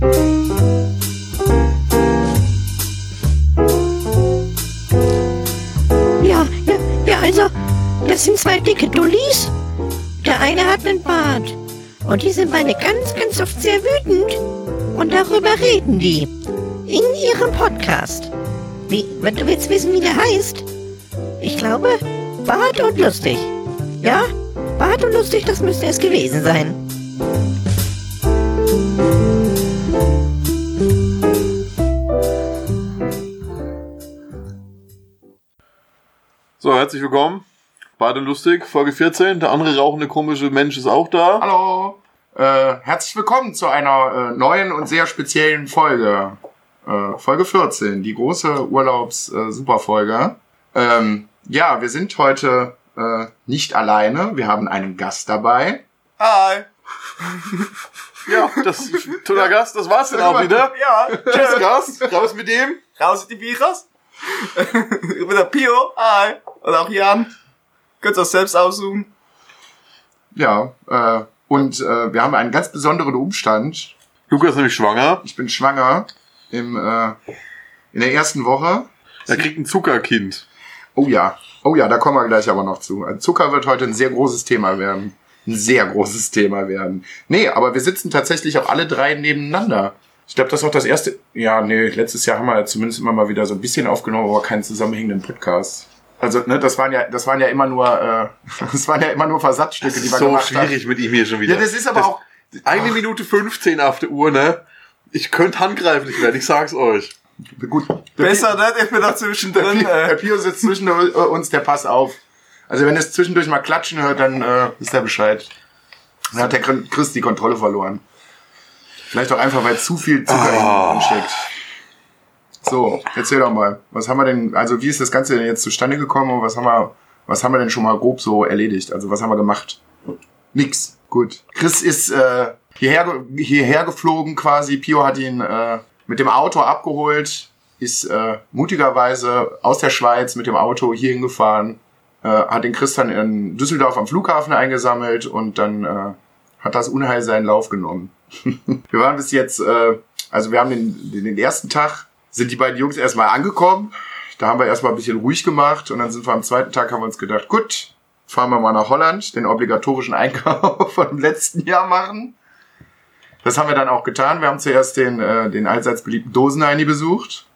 Ja, ja, ja, also, das sind zwei dicke Dullis. Der eine hat einen Bart. Und die sind beide ganz, ganz oft sehr wütend. Und darüber reden die. In ihrem Podcast. Wie, wenn du willst wissen, wie der heißt? Ich glaube, Bart und Lustig. Ja? Bart und Lustig, das müsste es gewesen sein. So, herzlich willkommen. Bade lustig, Folge 14. Der andere rauchende komische Mensch ist auch da. Hallo. Äh, herzlich willkommen zu einer äh, neuen und sehr speziellen Folge. Äh, Folge 14, die große Urlaubs-Superfolge. ähm, ja, wir sind heute äh, nicht alleine. Wir haben einen Gast dabei. Hi. Ja, das toller Gast, das war's dann auch wieder. Ja. Tschüss, Gast. Raus mit dem. Raus die Virus. ich bin der Pio. Hi. Und auch Jan. Könnt ihr euch selbst aussuchen. Ja, äh, und äh, wir haben einen ganz besonderen Umstand. Lukas ist nämlich schwanger. Ich bin schwanger im, äh, in der ersten Woche. Er kriegt ein Zuckerkind. Oh ja, oh ja, da kommen wir gleich aber noch zu. Also Zucker wird heute ein sehr großes Thema werden. Ein sehr großes Thema werden. Nee, aber wir sitzen tatsächlich auch alle drei nebeneinander. Ich glaube, das ist auch das erste. Ja, nee, letztes Jahr haben wir zumindest immer mal wieder so ein bisschen aufgenommen, aber keinen zusammenhängenden Podcast. Also, ne, das waren ja, das waren ja immer nur, äh, das waren ja immer nur Versatzstücke, die wir so gemacht haben. schwierig mit ihm hier schon wieder. Ja, das ist aber auch. Eine Minute 15 auf der Uhr, ne? Ich könnte handgreiflich werden, ich sag's euch. Gut. Besser, ne? Ich bin da zwischendrin. Der Äh, Pio sitzt zwischen uns, der passt auf. Also wenn es zwischendurch mal klatschen hört, dann äh, ist er Bescheid. Dann hat der Chris die Kontrolle verloren. Vielleicht auch einfach, weil zu viel Zucker in Ah. ihm steckt. So, erzähl doch mal. Was haben wir denn, also wie ist das Ganze denn jetzt zustande gekommen und was haben wir, was haben wir denn schon mal grob so erledigt? Also was haben wir gemacht? Nix. Gut. Chris ist äh, hierher, hierher geflogen quasi. Pio hat ihn äh, mit dem Auto abgeholt, ist äh, mutigerweise aus der Schweiz mit dem Auto hier hingefahren, äh, hat den Chris dann in Düsseldorf am Flughafen eingesammelt und dann äh, hat das Unheil seinen Lauf genommen. wir waren bis jetzt, äh, also wir haben den, den ersten Tag, sind die beiden Jungs erstmal angekommen. Da haben wir erstmal ein bisschen ruhig gemacht und dann sind wir am zweiten Tag, haben wir uns gedacht, gut, fahren wir mal nach Holland, den obligatorischen Einkauf vom letzten Jahr machen. Das haben wir dann auch getan. Wir haben zuerst den, äh, den allseits beliebten Dosenheini besucht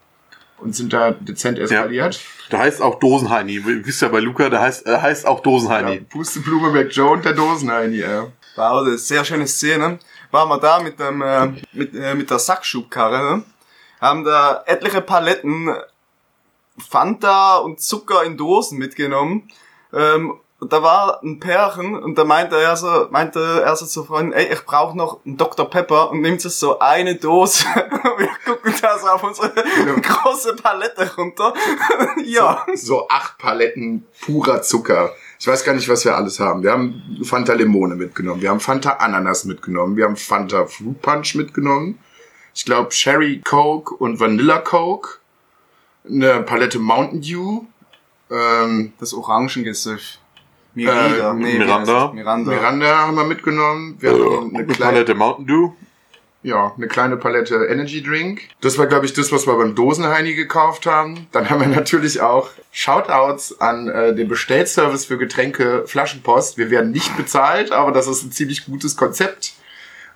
und sind da dezent eskaliert. Der heißt auch Dosenheini. Ihr wisst ja bei Luca, der heißt, er heißt auch Ja. Dosenheini. Pusteblume McJoe und der Dosenheini, ja. wow, das ist eine sehr schöne Szene. Waren wir da mit dem, äh, mit, äh, mit der Sackschubkarre, ne? Haben da etliche Paletten Fanta und Zucker in Dosen mitgenommen. Ähm, und da war ein Pärchen und da meinte er so, meinte er so zu Freunden, ey, ich brauche noch einen Dr. Pepper und nimmt sich so eine Dose. Wir gucken da so auf unsere große Palette runter. ja. So acht Paletten purer Zucker. Ich weiß gar nicht, was wir alles haben. Wir haben Fanta Limone mitgenommen. Wir haben Fanta Ananas mitgenommen. Wir haben Fanta Fruit Punch mitgenommen. Ich glaube Cherry Coke und Vanilla Coke. Eine Palette Mountain Dew. Ähm, Das Orangengesöff. Miranda. Äh, nee, Miranda. Miranda. Miranda haben wir mitgenommen. Wir haben eine Eine kleine, Palette Mountain Dew. ja, eine kleine Palette Energy Drink. Das war, glaube ich, das, was wir beim Dosenheini gekauft haben. Dann haben wir natürlich auch Shoutouts an äh, den Bestellservice für Getränke Flaschenpost. Wir werden nicht bezahlt, aber das ist ein ziemlich gutes Konzept.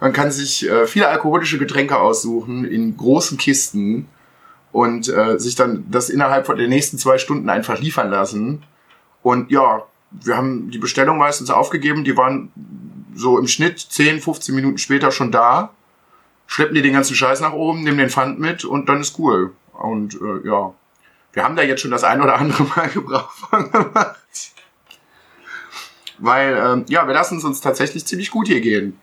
Man kann sich äh, viele alkoholische Getränke aussuchen in großen Kisten und äh, sich dann das innerhalb von den nächsten zwei Stunden einfach liefern lassen. Und ja, wir haben die Bestellung meistens aufgegeben. Die waren so im Schnitt 10, 15 Minuten später schon da. Schleppen die den ganzen Scheiß nach oben, nehmen den Pfand mit und dann ist cool. Und äh, ja, wir haben da jetzt schon das ein oder andere Mal Gebrauch von gemacht. Weil, ähm, ja, wir lassen es uns tatsächlich ziemlich gut hier gehen.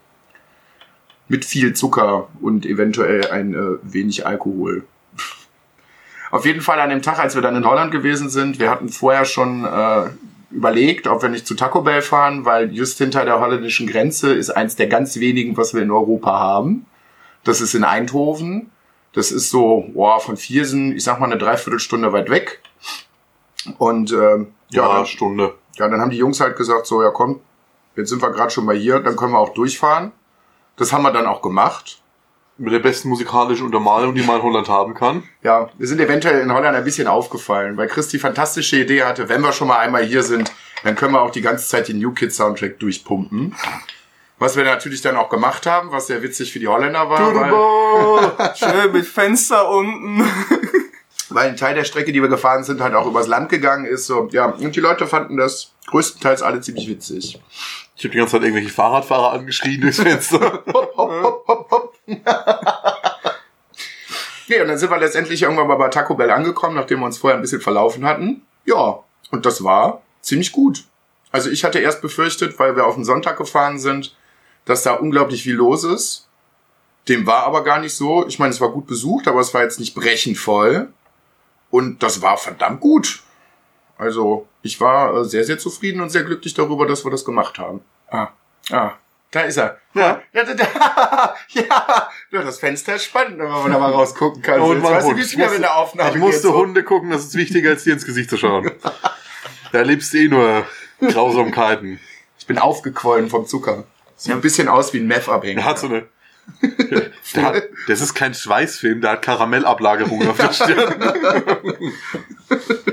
Mit viel Zucker und eventuell ein äh, wenig Alkohol. Auf jeden Fall an dem Tag, als wir dann in Holland gewesen sind, wir hatten vorher schon äh, überlegt, ob wir nicht zu Taco Bell fahren, weil just hinter der holländischen Grenze ist eins der ganz wenigen, was wir in Europa haben. Das ist in Eindhoven. Das ist so boah, von Viersen, ich sag mal, eine Dreiviertelstunde weit weg. Und ähm, ja, Ja, dann, Stunde. ja, dann haben die Jungs halt gesagt, so, ja komm, jetzt sind wir gerade schon mal hier, dann können wir auch durchfahren. Das haben wir dann auch gemacht. Mit der besten musikalischen Untermalung, die man in Holland haben kann. Ja, wir sind eventuell in Holland ein bisschen aufgefallen, weil Chris die fantastische Idee hatte, wenn wir schon mal einmal hier sind, dann können wir auch die ganze Zeit den New Kids Soundtrack durchpumpen. Was wir natürlich dann auch gemacht haben, was sehr witzig für die Holländer war, weil, Schön mit Fenster unten. weil ein Teil der Strecke, die wir gefahren sind, halt auch übers Land gegangen ist. So, ja, und die Leute fanden das größtenteils alle ziemlich witzig. Ich habe die ganze Zeit irgendwelche Fahrradfahrer angeschrien durchs Fenster. hopp, hopp, hopp, hopp. nee, und dann sind wir letztendlich irgendwann mal bei Taco Bell angekommen, nachdem wir uns vorher ein bisschen verlaufen hatten. Ja, und das war ziemlich gut. Also ich hatte erst befürchtet, weil wir auf den Sonntag gefahren sind, dass da unglaublich viel los ist. Dem war aber gar nicht so. Ich meine, es war gut besucht, aber es war jetzt nicht brechend voll. Und das war verdammt gut. Also, ich war äh, sehr, sehr zufrieden und sehr glücklich darüber, dass wir das gemacht haben. Ah, ah, da ist er. Ja. Ja, da, da, ja. ja das Fenster ist spannend, wenn man da mal rausgucken kann. Und du, Hund. Ich musste, der Aufnahme ich musste so. Hunde gucken, das ist wichtiger, als dir ins Gesicht zu schauen. Da erlebst du eh nur Grausamkeiten. Ich bin aufgequollen vom Zucker. Sieht ein bisschen aus wie ein Meth-Abhänger. Der hat so eine. Der hat, das ist kein Schweißfilm, der hat Karamellablagerungen auf der Stirn.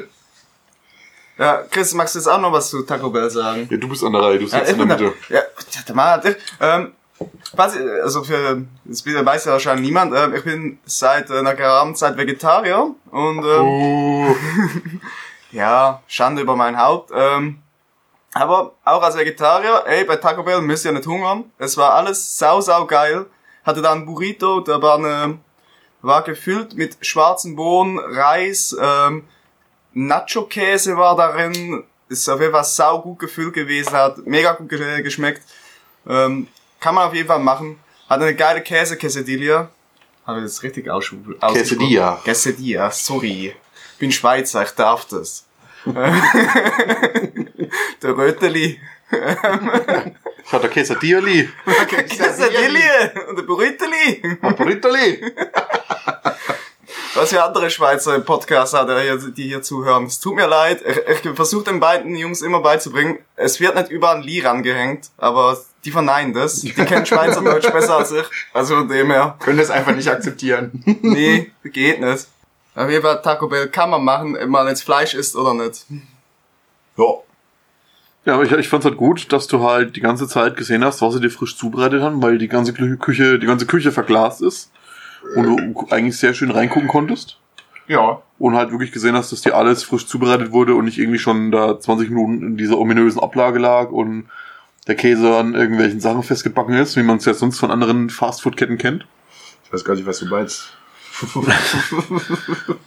Ja, Chris, magst du jetzt auch noch was zu Taco Bell sagen? Ja, du bist an der Reihe, du Ja, sitzt ich in der Mitte. da. Ja, der Mann ähm, quasi, also für, das weiß ja wahrscheinlich niemand, ähm, ich bin seit einer geraumen Zeit Vegetarier und, ähm, Oh, ja, Schande über mein Haupt, ähm, aber auch als Vegetarier, ey, bei Taco Bell müsst ihr nicht hungern. Es war alles sau, sau geil. Hatte da ein Burrito, der war, eine, war gefüllt mit schwarzen Bohnen, Reis, ähm, Nacho-Käse war darin. Ist auf jeden Fall sau gut gefüllt gewesen, hat mega gut ge geschmeckt. Ähm, kann man auf jeden Fall machen. Hat eine geile Käse-Quesadilla. Habe ich das richtig ausgesprochen? Quesadilla. Quesadilla, sorry. Bin Schweizer, ich darf das. Der Röteli. ich hatte Quesadilli. Quesadilla und der Burriteli. Burritoli. Was für andere Schweizer im Podcast hat, der hier, die hier zuhören. Es tut mir leid. Ich, ich versuche den beiden Jungs immer beizubringen. Es wird nicht überall ein Li rangehängt, aber die verneinen das. Die kennen Schweizerdeutsch besser als ich. Also von dem her. Können das einfach nicht akzeptieren. Nee, geht nicht. Auf jeden Fall Taco Bell kann man machen, ob man jetzt Fleisch isst oder nicht. Ja. Ja, aber ich, ich fand's halt gut, dass du halt die ganze Zeit gesehen hast, was sie dir frisch zubereitet haben, weil die ganze Kü- Küche, die ganze Küche verglast ist und du eigentlich sehr schön reingucken konntest. Ja. Und halt wirklich gesehen hast, dass dir alles frisch zubereitet wurde und nicht irgendwie schon da 20 Minuten in dieser ominösen Ablage lag und der Käse an irgendwelchen Sachen festgebacken ist, wie man es ja sonst von anderen Fastfood-Ketten kennt. Ich weiß gar nicht, was du meinst.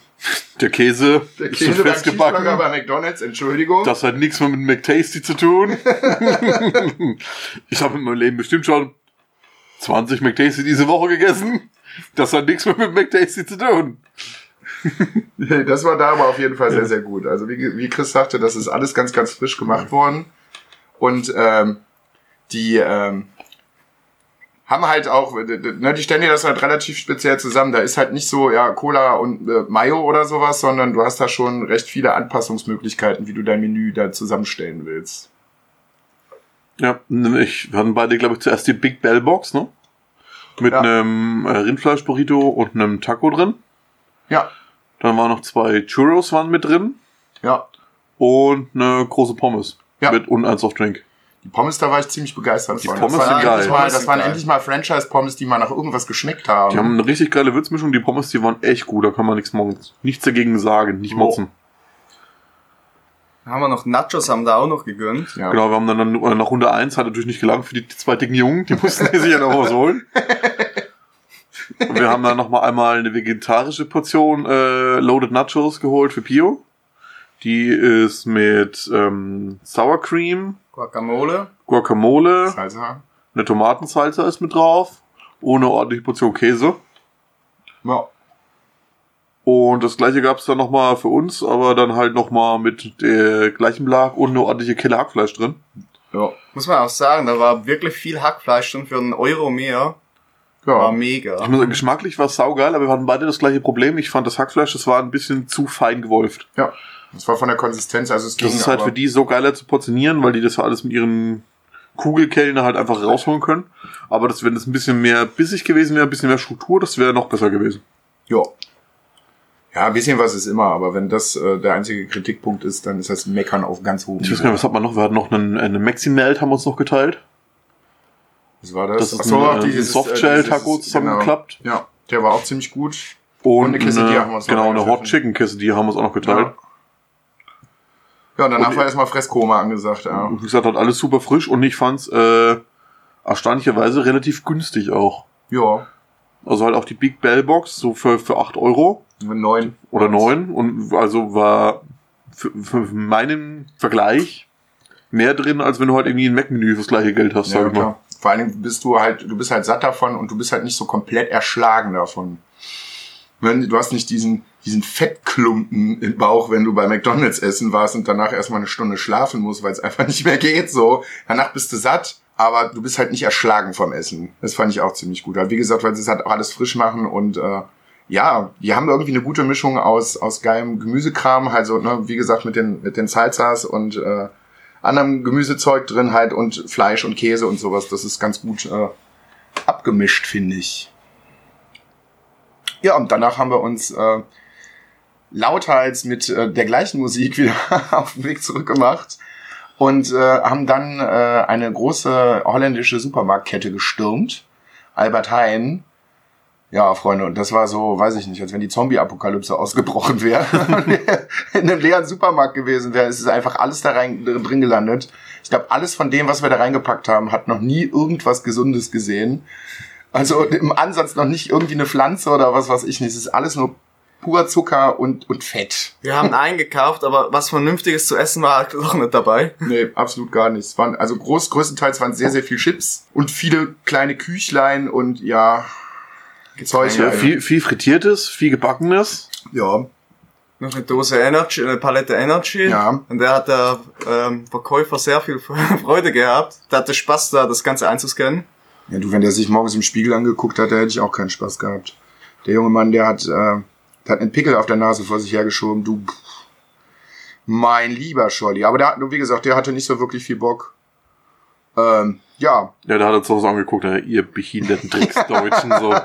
Der Käse, Der ist so Käse festgebacken. Bei McDonalds, Entschuldigung. Das hat nichts mehr mit McTasty zu tun. ich habe in meinem Leben bestimmt schon 20 McTasty diese Woche gegessen. Das hat nichts mehr mit McTasty zu tun. Das war da aber auf jeden Fall sehr, sehr gut. Also wie, wie Chris sagte, das ist alles ganz, ganz frisch gemacht worden. Und ähm, die ähm, haben halt auch, ne, die stellen dir das halt relativ speziell zusammen. Da ist halt nicht so, ja, Cola und äh, Mayo oder sowas, sondern du hast da schon recht viele Anpassungsmöglichkeiten, wie du dein Menü da zusammenstellen willst. Ja, ich, wir hatten beide, glaube ich, zuerst die Big Bell Box, ne? Mit Ja. einem äh, Rindfleisch-Burrito und einem Taco drin. Ja, Dann waren noch zwei Churros waren mit drin ja. und eine große Pommes. Ja. Mit und ein Softdrink. Die Pommes, da war ich ziemlich begeistert Die von. Pommes das waren sind geil. endlich mal, das sind waren geil. endlich mal Franchise-Pommes, die mal nach irgendwas geschmeckt haben. Die haben eine richtig geile Würzmischung. Die Pommes, die waren echt gut. Da kann man nichts, nichts dagegen sagen. Nicht Oh. motzen. Dann haben wir noch Nachos, haben da auch noch gegönnt. ja. Genau, wir haben dann, äh, nach Runde 1 hat natürlich nicht gelangt für die zwei dicken Jungen, die mussten sich ja noch was holen. Und wir haben dann noch mal einmal eine vegetarische Portion äh, Loaded Nachos geholt für Pio. Die ist mit ähm, Sour Cream, Guacamole. Guacamole, Salsa. eine Tomatensalsa ist mit drauf eine ordentliche Portion Käse. Ja. Und das gleiche gab's dann noch mal für uns, aber dann halt noch mal mit der gleichen Belag und eine ordentliche Killer Hackfleisch drin. Ja. Muss man auch sagen, da war wirklich viel Hackfleisch drin für einen Euro mehr. War Ja. mega. Ich muss sagen, geschmacklich war es saugeil, aber wir hatten beide das gleiche Problem. Ich fand das Hackfleisch, das war ein bisschen zu fein gewolft. ja. Das war von der Konsistenz, also es Das ging ist halt für die so geiler zu portionieren, weil die das alles mit ihren Kugelkellner halt einfach rausholen können. Aber das, wenn es ein bisschen mehr bissig gewesen wäre, ein bisschen mehr Struktur, das wäre noch besser gewesen. Ja. Ja, ein bisschen was ist immer, aber wenn das äh, der einzige Kritikpunkt ist, dann ist das Meckern auf ganz hohem Ich weiß gar nicht, was hat man noch? Wir hatten noch einen, einen Maxi-Melt, haben wir uns noch geteilt. Was war das? Das ist Ach so, ein, äh, dieses, Softshell-Taco dieses- zusammengeklappt. Genau. Ja, der war auch ziemlich gut. Und, eine Quesadilla eine, haben wir uns noch Genau, eine Hot. Chicken Quesadilla haben wir uns auch noch geteilt. Ja. Ja, und danach Und- war erstmal Fresskoma angesagt, ja. Und wie gesagt, hat alles super frisch und ich fand's äh, erstaunlicherweise relativ günstig auch. Ja, Also halt auch die Big Bell Box, so für, für 8 Euro neun. oder 9 und also war für, für meinen Vergleich mehr drin, als wenn du halt irgendwie ein Mac-Menü fürs gleiche Geld hast, Ja, sag ich mal. Vor allen Dingen bist du halt, du bist halt satt davon und du bist halt nicht so komplett erschlagen davon. Wenn, du hast nicht diesen, diesen Fettklumpen im Bauch, wenn du bei McDonalds essen warst und danach erstmal eine Stunde schlafen musst, weil es einfach nicht mehr geht, so. Danach bist du satt, aber du bist halt nicht erschlagen vom Essen. Das fand ich auch ziemlich gut. Wie gesagt, weil sie es halt auch alles frisch machen und, äh, ja, die haben irgendwie eine gute Mischung aus, aus geilem Gemüsekram, also, ne, wie gesagt, mit den, mit den Salsas und, äh, anderem Gemüsezeug drin halt und Fleisch und Käse und sowas. Das ist ganz gut äh, abgemischt, finde ich. Ja, und danach haben wir uns äh, lauthals mit äh, der gleichen Musik wieder auf den Weg zurückgemacht und äh, haben dann äh, eine große holländische Supermarktkette gestürmt. Albert Heijn. Ja, Freunde, und das war so, weiß ich nicht, als wenn die Zombie-Apokalypse ausgebrochen wäre in einem leeren Supermarkt gewesen wäre. Es ist einfach alles da rein, drin gelandet. Ich glaube, alles von dem, was wir da reingepackt haben, hat noch nie irgendwas Gesundes gesehen. Also im Ansatz noch nicht irgendwie eine Pflanze oder was weiß ich nicht. Es ist alles nur pur Zucker und, und Fett. Wir haben eingekauft, aber was Vernünftiges zu essen war doch nicht dabei. Nee, absolut gar nichts. Waren, also groß, größtenteils waren sehr, sehr viel Chips und viele kleine Küchlein und ja, Zeug. Ja, viel, viel Frittiertes, viel Gebackenes. ja, Noch eine Dose Energy, eine Palette Energy. Ja. Und der hat der ähm, Verkäufer sehr viel Freude gehabt. Der hatte Spaß da, das Ganze einzuscannen. Ja, du, wenn der sich morgens im Spiegel angeguckt hat, da hätte ich auch keinen Spaß gehabt. Der junge Mann, der hat, äh, hat einen Pickel auf der Nase vor sich hergeschoben. Du, mein lieber Scholli. Aber der, hat- wie gesagt, der hatte nicht so wirklich viel Bock. Ähm, ja, Ja, da hat er uns auch so angeguckt, ja, ihr behinderten Drecksdeutschen, so.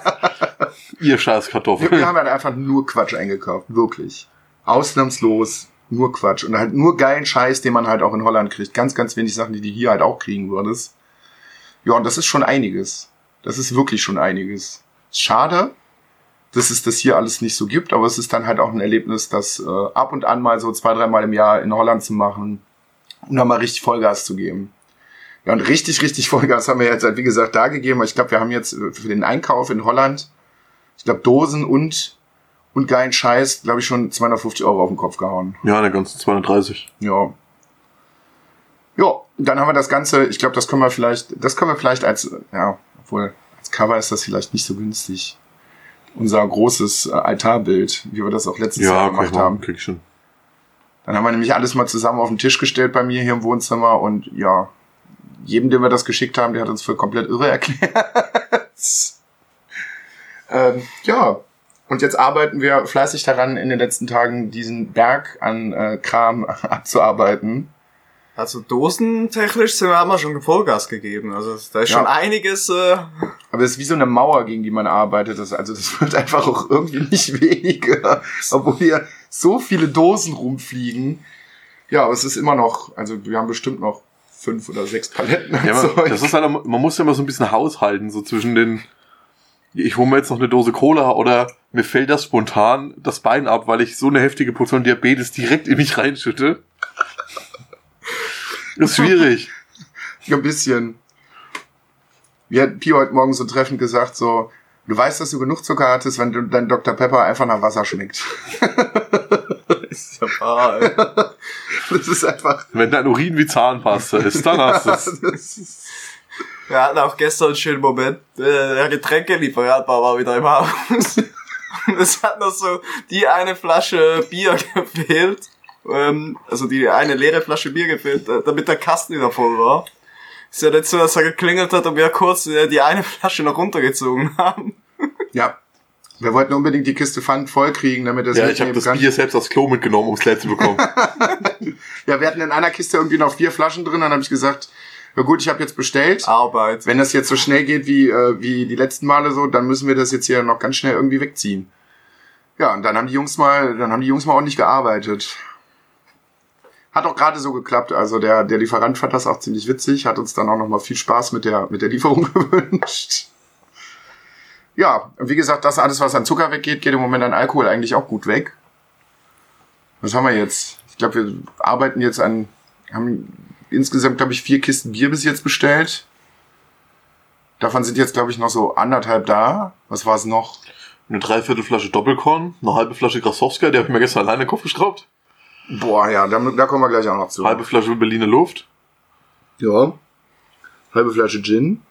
ihr scheiß wir, Kartoffeln. wir haben halt einfach nur Quatsch eingekauft. Wirklich. Ausnahmslos nur Quatsch. Und halt nur geilen Scheiß, den man halt auch in Holland kriegt. Ganz, ganz wenig Sachen, die du hier halt auch kriegen würdest. Ja, und das ist schon einiges. Das ist wirklich schon einiges. Schade, dass es das hier alles nicht so gibt, aber es ist dann halt auch ein Erlebnis, das äh, ab und an mal so zwei, dreimal im Jahr in Holland zu machen und dann mal richtig Vollgas zu geben. Ja, und richtig, richtig Vollgas haben wir jetzt halt, wie gesagt, da gegeben. Ich glaube, wir haben jetzt äh, für den Einkauf in Holland, ich glaube, Dosen und, und geilen Scheiß, glaube ich, schon 250 Euro auf den Kopf gehauen. Ja, eine ganze 230. Ja. Ja, dann haben wir das Ganze, ich glaube, das können wir vielleicht, das können wir vielleicht als, ja, obwohl, als Cover ist das vielleicht nicht so günstig. Unser großes äh, Altarbild, wie wir das auch letztes Jahr Ja, gemacht krieg, haben. krieg schon. Dann haben wir nämlich alles mal zusammen auf den Tisch gestellt bei mir hier im Wohnzimmer und ja, jedem, dem wir das geschickt haben, der hat uns für komplett irre erklärt. ähm, ja, und jetzt arbeiten wir fleißig daran, in den letzten Tagen diesen Berg an äh, Kram abzuarbeiten. Also dosentechnisch sind wir, haben wir schon Vollgas gegeben. Also da ist Ja. schon einiges. Äh, Aber es ist wie so eine Mauer, gegen die man arbeitet. Das, also das wird einfach auch irgendwie nicht weniger, obwohl hier so viele Dosen rumfliegen. Ja, aber es ist immer noch, also wir haben bestimmt noch fünf oder sechs Paletten. Ja, man, das ist halt, man muss ja immer so ein bisschen haushalten, so zwischen den, ich hole mir jetzt noch eine Dose Cola oder mir fällt das spontan das Bein ab, weil ich so eine heftige Portion Diabetes direkt in mich reinschütte. Das ist schwierig. Ja, ein bisschen. Wie hat Pio heute Morgen so treffend gesagt, so, du weißt, dass du genug Zucker hattest, wenn du dein Dr. Pepper einfach nach Wasser schmeckt. ist ja wahr, ey. Das ist einfach, Wenn dein Urin wie Zahnpasta ist, dann hast du es. Wir hatten auch gestern einen schönen Moment. Äh, Der Getränkelieferant war mal wieder im Haus. Und es hat noch so die eine Flasche Bier gefehlt. Ähm, also die eine leere Flasche Bier gefehlt, äh, damit der Kasten wieder voll war. Ist ja nicht so, dass er geklingelt hat und wir kurz äh, die eine Flasche noch runtergezogen haben. ja. Wir wollten unbedingt die Kiste Pfand voll kriegen, damit das Ja, ich habe das kann. Bier selbst aufs Klo mitgenommen, um es leer zu bekommen. Ja, wir hatten in einer Kiste irgendwie noch vier Flaschen drin, dann habe ich gesagt, Ja gut, ich habe jetzt bestellt. Arbeit. Wenn das jetzt so schnell geht wie, äh, wie die letzten Male so, dann müssen wir das jetzt hier noch ganz schnell irgendwie wegziehen. Ja, und dann haben die Jungs mal, dann haben die Jungs mal ordentlich gearbeitet. Hat auch gerade so geklappt. Also der, der Lieferant fand das auch ziemlich witzig, hat uns dann auch noch mal viel Spaß mit der, mit der Lieferung gewünscht. Ja, wie gesagt, das alles, was an Zucker weggeht, geht im Moment an Alkohol eigentlich auch gut weg. Was haben wir jetzt? Ich glaube, wir arbeiten jetzt an, haben insgesamt, glaube ich, vier Kisten Bier bis jetzt bestellt. Davon sind jetzt, glaube ich, noch so anderthalb da. Was war es noch? Eine Dreiviertelflasche Doppelkorn, eine halbe Flasche Grasowska, die habe ich mir gestern alleine in den Kopf geschraubt. Boah, ja, da, da kommen wir gleich auch noch zu. Halbe Flasche Berliner Luft, Ja. Halbe Flasche Gin.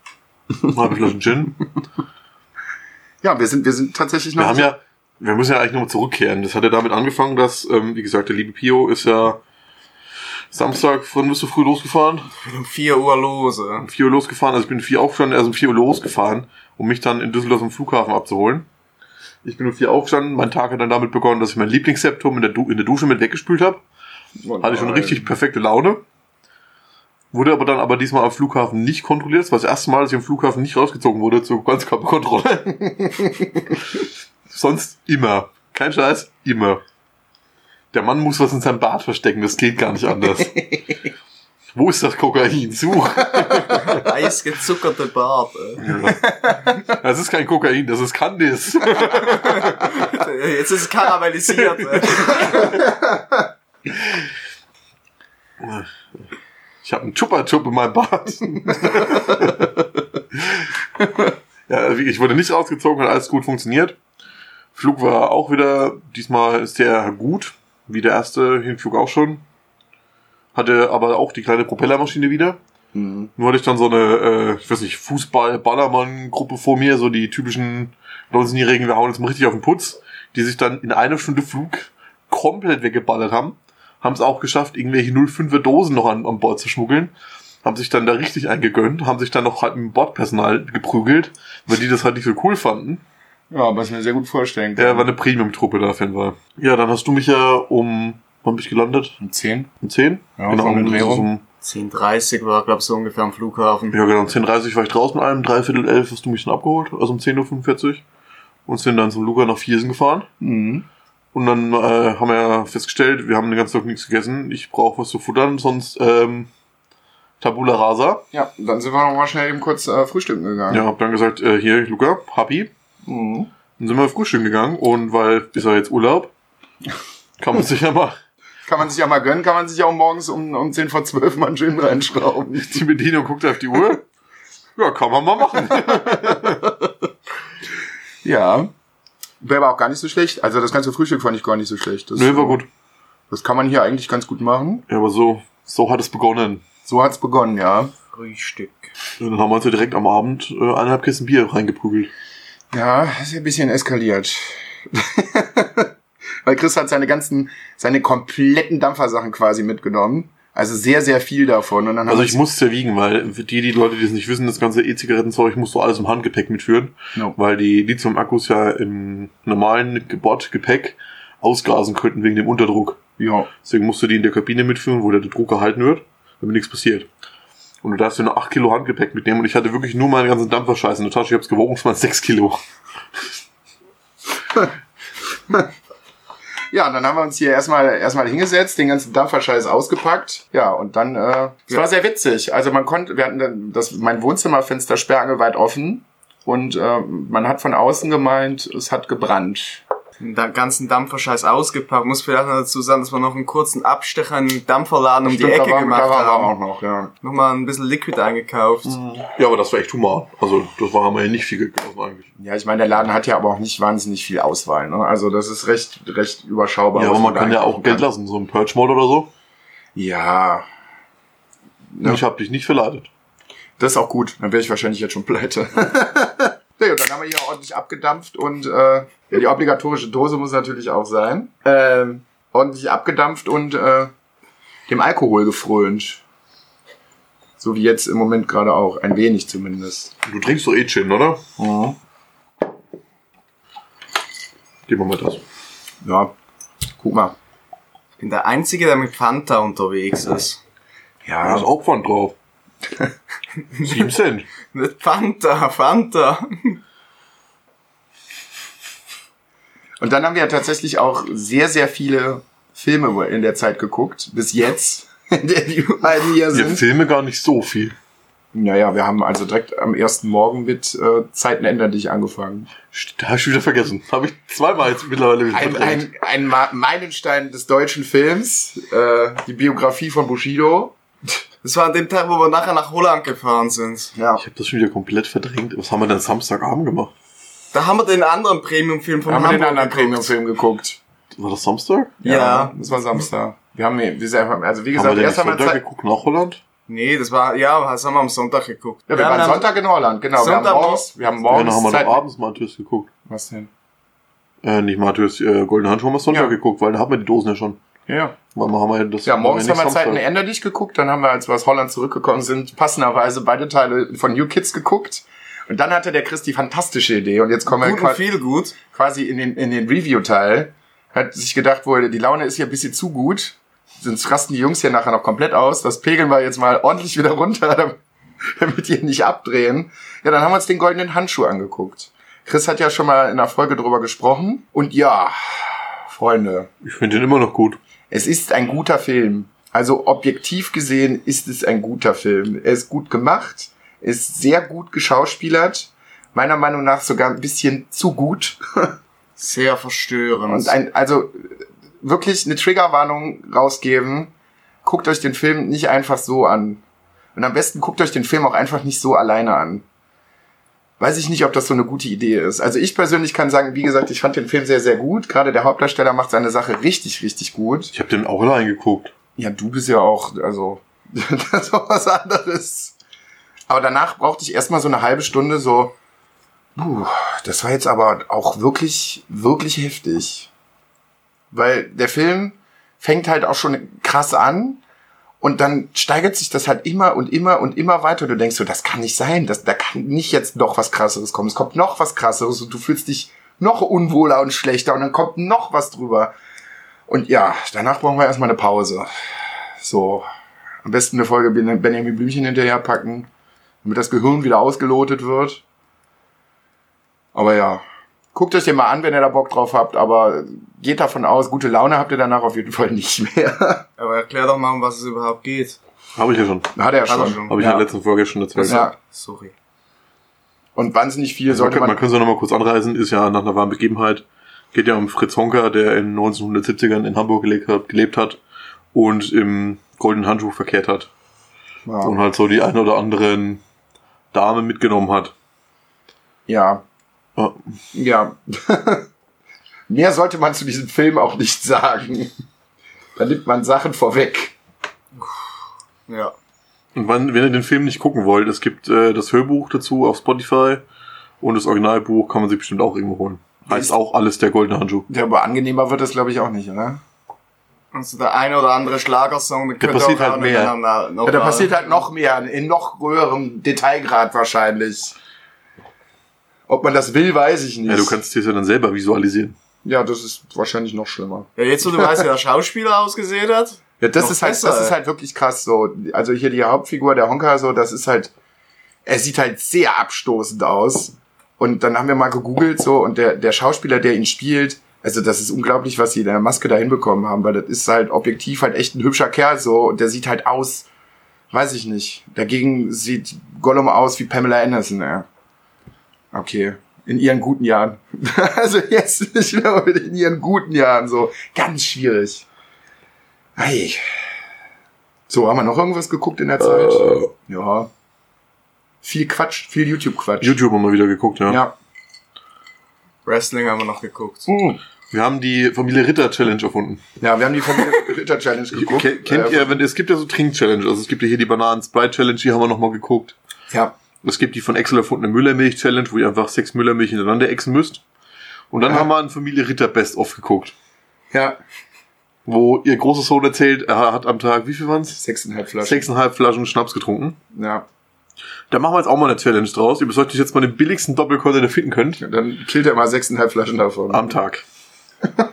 halbe Flasche Gin. Ja, wir sind, wir sind tatsächlich noch. Wir haben ja, wir müssen ja eigentlich nochmal zurückkehren. Das hat ja damit angefangen, dass, ähm, wie gesagt, der liebe Pio ist ja Samstag, wann bist du früh losgefahren? Um 4 Uhr los. äh. Um 4 Uhr losgefahren, also ich bin um 4 aufgestanden, er ist um 4 Uhr losgefahren, um mich dann in Düsseldorf am Flughafen abzuholen. Ich bin um 4 aufgestanden, mein Tag hat dann damit begonnen, dass ich mein Lieblingsseptum in der, du in der Dusche mit weggespült habe. Hatte ich schon richtig perfekte Laune. Wurde aber dann aber diesmal am Flughafen nicht kontrolliert. Das war das erste Mal, dass ich am Flughafen nicht rausgezogen wurde zur Ganzkörperkontrolle. Sonst immer. Kein Scheiß, immer. Der Mann muss was in seinem Bart verstecken, das geht gar nicht anders. Wo ist das Kokain? Such. Eisgezuckerte Bart. äh. Das ist kein Kokain, das ist Candice. Jetzt ist es karamellisiert. äh. Ich habe einen Chupa-Chup in meinem Bart. ja, ich wurde nicht rausgezogen, hat alles gut funktioniert. Flug war auch wieder, diesmal ist der gut, wie der erste Hinflug auch schon. Hatte aber auch die kleine Propellermaschine wieder. Mhm. Nur hatte ich dann so eine, äh, ich weiß nicht, Fußball-Ballermann-Gruppe vor mir, so die typischen 19-Jährigen, wir hauen jetzt mal richtig auf den Putz, die sich dann in einer Stunde Flug komplett weggeballert haben. Haben es auch geschafft, irgendwelche 05er Dosen noch an, an Bord zu schmuggeln. Haben sich dann da richtig eingegönnt, haben sich dann noch halt mit dem Bordpersonal geprügelt, weil die das halt nicht so cool fanden. Ja, was ich mir sehr gut vorstellen kann. Der war eine Premium-Truppe da, Fan war. Ja, dann hast du mich ja um, wann bin ich gelandet? Um 10. Um 10? Ja, genau, um um, Dreh rum. um, 10.30 war, glaub so ungefähr am Flughafen. Ja, genau. Um 10.30 war ich draußen mit einem, dreiviertel elf hast du mich dann abgeholt, also um 10.45 Uhr. Und sind dann zum Luca nach Viersen gefahren. Mhm. Und dann äh, haben wir festgestellt, wir haben den ganzen Tag nichts gegessen. Ich brauche was zu futtern, sonst ähm, Tabula Rasa. Ja, dann sind wir noch mal schnell eben kurz äh, frühstücken gegangen. Ja, hab dann gesagt, äh, hier, Luca, Happy. Mhm. Dann sind wir frühstücken gegangen und weil ist ja jetzt Urlaub, kann man sich ja mal Kann man sich ja mal gönnen, kann man sich auch morgens um, um 10 vor 12 mal einen Gin reinschrauben. die Bedienung guckt auf die Uhr. Ja, kann man mal machen. Ja. Wäre aber auch gar nicht so schlecht. Also das ganze Frühstück fand ich gar nicht so schlecht. Das, Nö, war gut. Das kann man hier eigentlich ganz gut machen. Ja, aber so, so hat es begonnen. So hat's begonnen, ja. Frühstück. Und dann haben wir uns ja direkt am Abend äh, eineinhalb Kisten Bier reingeprügelt. Ja, ist ja ein bisschen eskaliert. Weil Chris hat seine ganzen, seine kompletten Dampfersachen quasi mitgenommen. Also sehr, sehr viel davon. Und dann Also ich muss wiegen, weil für die, die Leute, die es nicht wissen, das ganze E-Zigarettenzeug musst du alles im Handgepäck mitführen, No. weil die Lithium-Akkus ja im normalen Bordgepäck ausgasen könnten wegen dem Unterdruck. Ja. Deswegen musst du die in der Kabine mitführen, wo der Druck gehalten wird, damit nichts passiert. Und du darfst ja nur 8 Kilo Handgepäck mitnehmen und ich hatte wirklich nur meinen ganzen Dampferscheiß in der Tasche. Ich hab's gewogen, es waren 6 Kilo. Ja, und dann haben wir uns hier erstmal erstmal hingesetzt, den ganzen Dampferscheiß ausgepackt. Ja, und dann, äh, es war sehr witzig. Also man konnte, wir hatten dann das, mein Wohnzimmerfenster sperrangelweit offen und äh, man hat von außen gemeint, es hat gebrannt. Den ganzen Dampferscheiß ausgepackt. Muss vielleicht noch dazu sagen, dass wir noch einen kurzen Abstecher in den Dampferladen um die Ecke da waren, gemacht da waren wir haben. auch noch, ja. Nochmal ein bisschen Liquid eingekauft. Ja, aber das war echt human. Also, das war haben wir ja nicht viel gekauft eigentlich. Ja, ich meine, der Laden hat ja aber auch nicht wahnsinnig viel Auswahl. Ne? Also das ist recht, recht überschaubar. Ja, aber man kann ja auch Geld kann. lassen, so ein Purge-Mod oder so. Ja, Ja. Ich habe dich nicht verleitet. das ist auch gut. Dann wäre ich wahrscheinlich jetzt schon pleite. nee, und dann haben wir hier ordentlich abgedampft und äh, ja, die obligatorische Dose muss natürlich auch sein. Ähm, ordentlich abgedampft und äh, dem Alkohol gefrönt. So wie jetzt im Moment gerade auch. Ein wenig zumindest. Du trinkst doch eh Gin, oder? Mhm. Gib mir mal das. Ja, guck mal. Ich bin der Einzige, der mit Fanta unterwegs ist. Da Ja, ist auch Pfand drauf. Sieben Cent. Nicht Fanta, Fanta. Und dann haben wir ja tatsächlich auch sehr, sehr viele Filme in der Zeit geguckt. Bis jetzt. In der die beiden hier sind. Filme gar nicht so viel. Naja, wir haben also direkt am ersten Morgen mit äh, Zeiten ändern dich angefangen. Da habe ich wieder vergessen. Habe ich zweimal jetzt mittlerweile wieder Ein, ein, ein Ma- Meilenstein des deutschen Films, äh, die Biografie von Bushido. Das war an dem Tag, wo wir nachher nach Holland gefahren sind. Ja. Ich habe das schon wieder komplett verdrängt. Was haben wir denn Samstagabend gemacht? Da haben wir den anderen Premium-Film von haben wir den anderen geguckt. Premium-Film geguckt. War das Samstag? Ja. Das war Samstag. Wir haben, wir sind einfach, also wie Haben gesagt, wir denn erst haben wir Sonntag Zeit. geguckt nach Holland? Nee, das war, ja, das haben wir am Sonntag geguckt. Ja, wir haben waren dann- Sonntag in Holland, genau. wir haben Sonntag morgens, wir haben Ja, morgens dann haben wir noch abends Matthäus geguckt. Was denn? Äh, nicht Matthäus, äh, Golden Handschuhe haben wir Sonntag Ja. geguckt, weil da haben wir die Dosen ja schon. Ja, wir haben wir das Ja, morgens haben wir Zeiten Samstag. änder dich geguckt, dann haben wir, als wir aus Holland zurückgekommen sind, passenderweise beide Teile von New Kids geguckt. Und dann hatte der Chris die fantastische Idee und jetzt kommen wir Gut und qua- viel gut. quasi in den, in den Review-Teil. Hat sich gedacht, wohl, die Laune ist hier ein bisschen zu gut. Sonst rasten die Jungs hier nachher noch komplett aus. Das pegeln wir jetzt mal ordentlich wieder runter, damit- damit die nicht abdrehen. Ja, dann haben wir uns den goldenen Handschuh angeguckt. Chris hat ja schon mal in einer Folge drüber gesprochen. Und ja, Freunde, Ich finde den immer noch gut. Es ist ein guter Film. Also objektiv gesehen ist es ein guter Film. Er ist gut gemacht, ist sehr gut geschauspielert, meiner Meinung nach sogar ein bisschen zu gut. Sehr verstörend. Und ein, also wirklich eine Triggerwarnung rausgeben. Guckt euch den Film nicht einfach so an. Und am besten guckt euch den Film auch einfach nicht so alleine an. Weiß ich nicht, ob das so eine gute Idee ist. Also ich persönlich kann sagen, wie gesagt, ich fand den Film sehr, sehr gut. Gerade der Hauptdarsteller macht seine Sache richtig, richtig gut. Ich habe den auch allein geguckt. Ja, du bist ja auch, also, das ist auch was anderes. Aber danach brauchte ich erstmal so eine halbe Stunde so, puh, das war jetzt aber auch wirklich, wirklich heftig. Weil der Film fängt halt auch schon krass an und dann steigert sich das halt immer und immer und immer weiter. Du denkst so, das kann nicht sein, das, da kann nicht jetzt noch was krasseres kommen. Es kommt noch was krasseres und du fühlst dich noch unwohler und schlechter und dann kommt noch was drüber. Und ja, danach brauchen wir erstmal eine Pause. So, am besten eine Folge Ben- Benjamin Blümchen hinterher packen, damit das Gehirn wieder ausgelotet wird. Aber ja, guckt euch den mal an, wenn ihr da Bock drauf habt, aber geht davon aus, gute Laune habt ihr danach auf jeden Fall nicht mehr. Aber erklär doch mal, um was es überhaupt geht. Habe ich ja schon. Hat er Hat er schon. schon. Habe ich Ja. in der letzten Folge schon erzählt. Ja. Sorry. Und wahnsinnig viel Also man, sollte man... man kann es noch mal kurz anreißen, ist ja nach einer wahren Begebenheit. Geht ja um Fritz Honka, der in 1970ern in Hamburg gelebt hat, gelebt hat und im goldenen Handschuh verkehrt hat. Und ja. halt so die ein oder anderen Dame mitgenommen hat. ja, Ja. ja. Mehr sollte man zu diesem Film auch nicht sagen. Da nimmt man Sachen vorweg. Ja. Und wenn, wenn ihr den Film nicht gucken wollt, es gibt äh, das Hörbuch dazu auf Spotify und das Originalbuch kann man sich bestimmt auch irgendwo holen. Heißt auch alles der goldene Handschuh. Ja, aber angenehmer wird es, glaube ich, auch nicht, oder? Also der eine oder andere Schlagersong, der könnte passiert auch halt mehr. noch Ja, da mal- passiert halt noch mehr, in noch höherem Detailgrad wahrscheinlich. Ob man das will, weiß ich nicht. Ja, du kannst dir das ja dann selber visualisieren. Ja, das ist wahrscheinlich noch schlimmer. Ja, jetzt wo du weißt, wie der Schauspieler ausgesehen hat. Ja, das ist halt, besser, das ist halt wirklich krass so. Also hier die Hauptfigur, der Honka, so, das ist halt, er sieht halt sehr abstoßend aus. Und dann haben wir mal gegoogelt so und der, der Schauspieler, der ihn spielt, also das ist unglaublich, was sie in der Maske da hinbekommen haben, weil das ist halt objektiv halt echt ein hübscher Kerl so und der sieht halt aus, weiß ich nicht. Dagegen sieht Gollum aus wie Pamela Anderson, ja. Okay. In ihren guten Jahren. also jetzt nicht mehr, aber in ihren guten Jahren so. Ganz schwierig. Hey. So, haben wir noch irgendwas geguckt in der Zeit? Äh. Ja. Viel Quatsch, viel YouTube-Quatsch. YouTube haben wir wieder geguckt, ja. Ja. Wrestling haben wir noch geguckt. Hm. Wir haben die Familie Ritter Challenge erfunden. Ja, wir haben die Familie Ritter Challenge geguckt. Ke- Kennt ihr, wenn, es gibt ja so Trink-Challenge, also es gibt ja hier die Bananen-Sprite-Challenge, die haben wir nochmal geguckt. Ja. Es gibt die von Excel erfundene Müllermilch-Challenge, wo ihr einfach sechs Müllermilch hintereinander exen müsst. Und dann Ja. haben wir eine Familie Ritter Best-of geguckt, Ja. wo ihr großer Sohn erzählt, er hat am Tag, wie viel waren's? Sechseinhalb Flaschen. Sechseinhalb Flaschen Schnaps getrunken. Ja. Da machen wir jetzt auch mal eine Challenge draus. Ihr besorgt euch jetzt mal den billigsten Doppelkorn, den ihr finden könnt, Dann killt er mal sechseinhalb Flaschen davon. am Tag.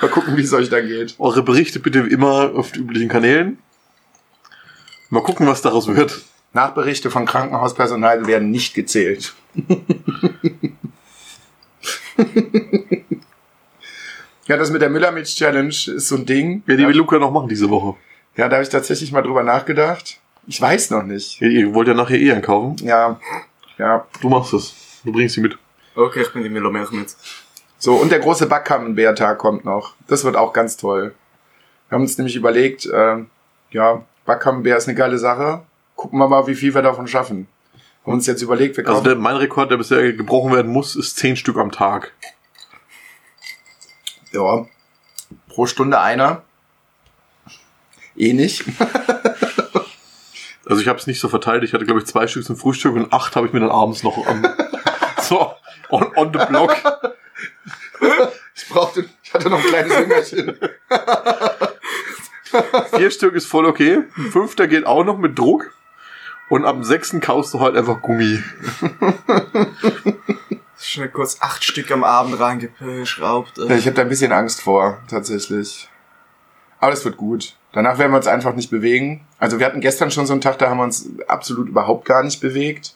Mal gucken, wie es euch dann geht. Eure Berichte bitte wie immer auf den üblichen Kanälen. Mal gucken, was daraus wird. Nachberichte von Krankenhauspersonal werden nicht gezählt. ja, das mit der Müllermilch-Challenge ist so ein Ding. Ja, die will Luca noch machen diese Woche. Ja, da habe ich tatsächlich mal drüber nachgedacht. Ich weiß noch nicht. Ihr, ihr wollt ja nachher eh einkaufen. Ja, ja. Du machst es. Du bringst sie mit. Okay, ich bin die Milomilch mit. So, und der große Backkammenbärtag kommt noch. Das wird auch ganz toll. Wir haben uns nämlich überlegt, ähm, ja, Backkammenbär ist eine geile Sache. Gucken wir mal, wie viel wir davon schaffen. Haben uns jetzt überlegt, wir Also kaufen... der, mein Rekord, der bisher gebrochen werden muss, ist zehn Stück am Tag. ja, pro Stunde einer. Eh nicht. Also ich habe es nicht so verteilt. Ich hatte, glaube ich, zwei Stück zum Frühstück und acht habe ich mir dann abends noch am, so on, on the block. Ich brauchte, ich hatte noch ein kleines Hüngerchen. Vier Stück ist voll okay. Ein fünfter geht auch noch mit Druck. Und am sechsten kaufst du halt einfach Gummi. Schnell kurz acht Stück am Abend reingeschraubt. Ja, ich habe da ein bisschen Angst vor, tatsächlich. Aber es wird gut. Danach werden wir uns einfach nicht bewegen. Also wir hatten gestern schon so einen Tag, da haben wir uns absolut überhaupt gar nicht bewegt.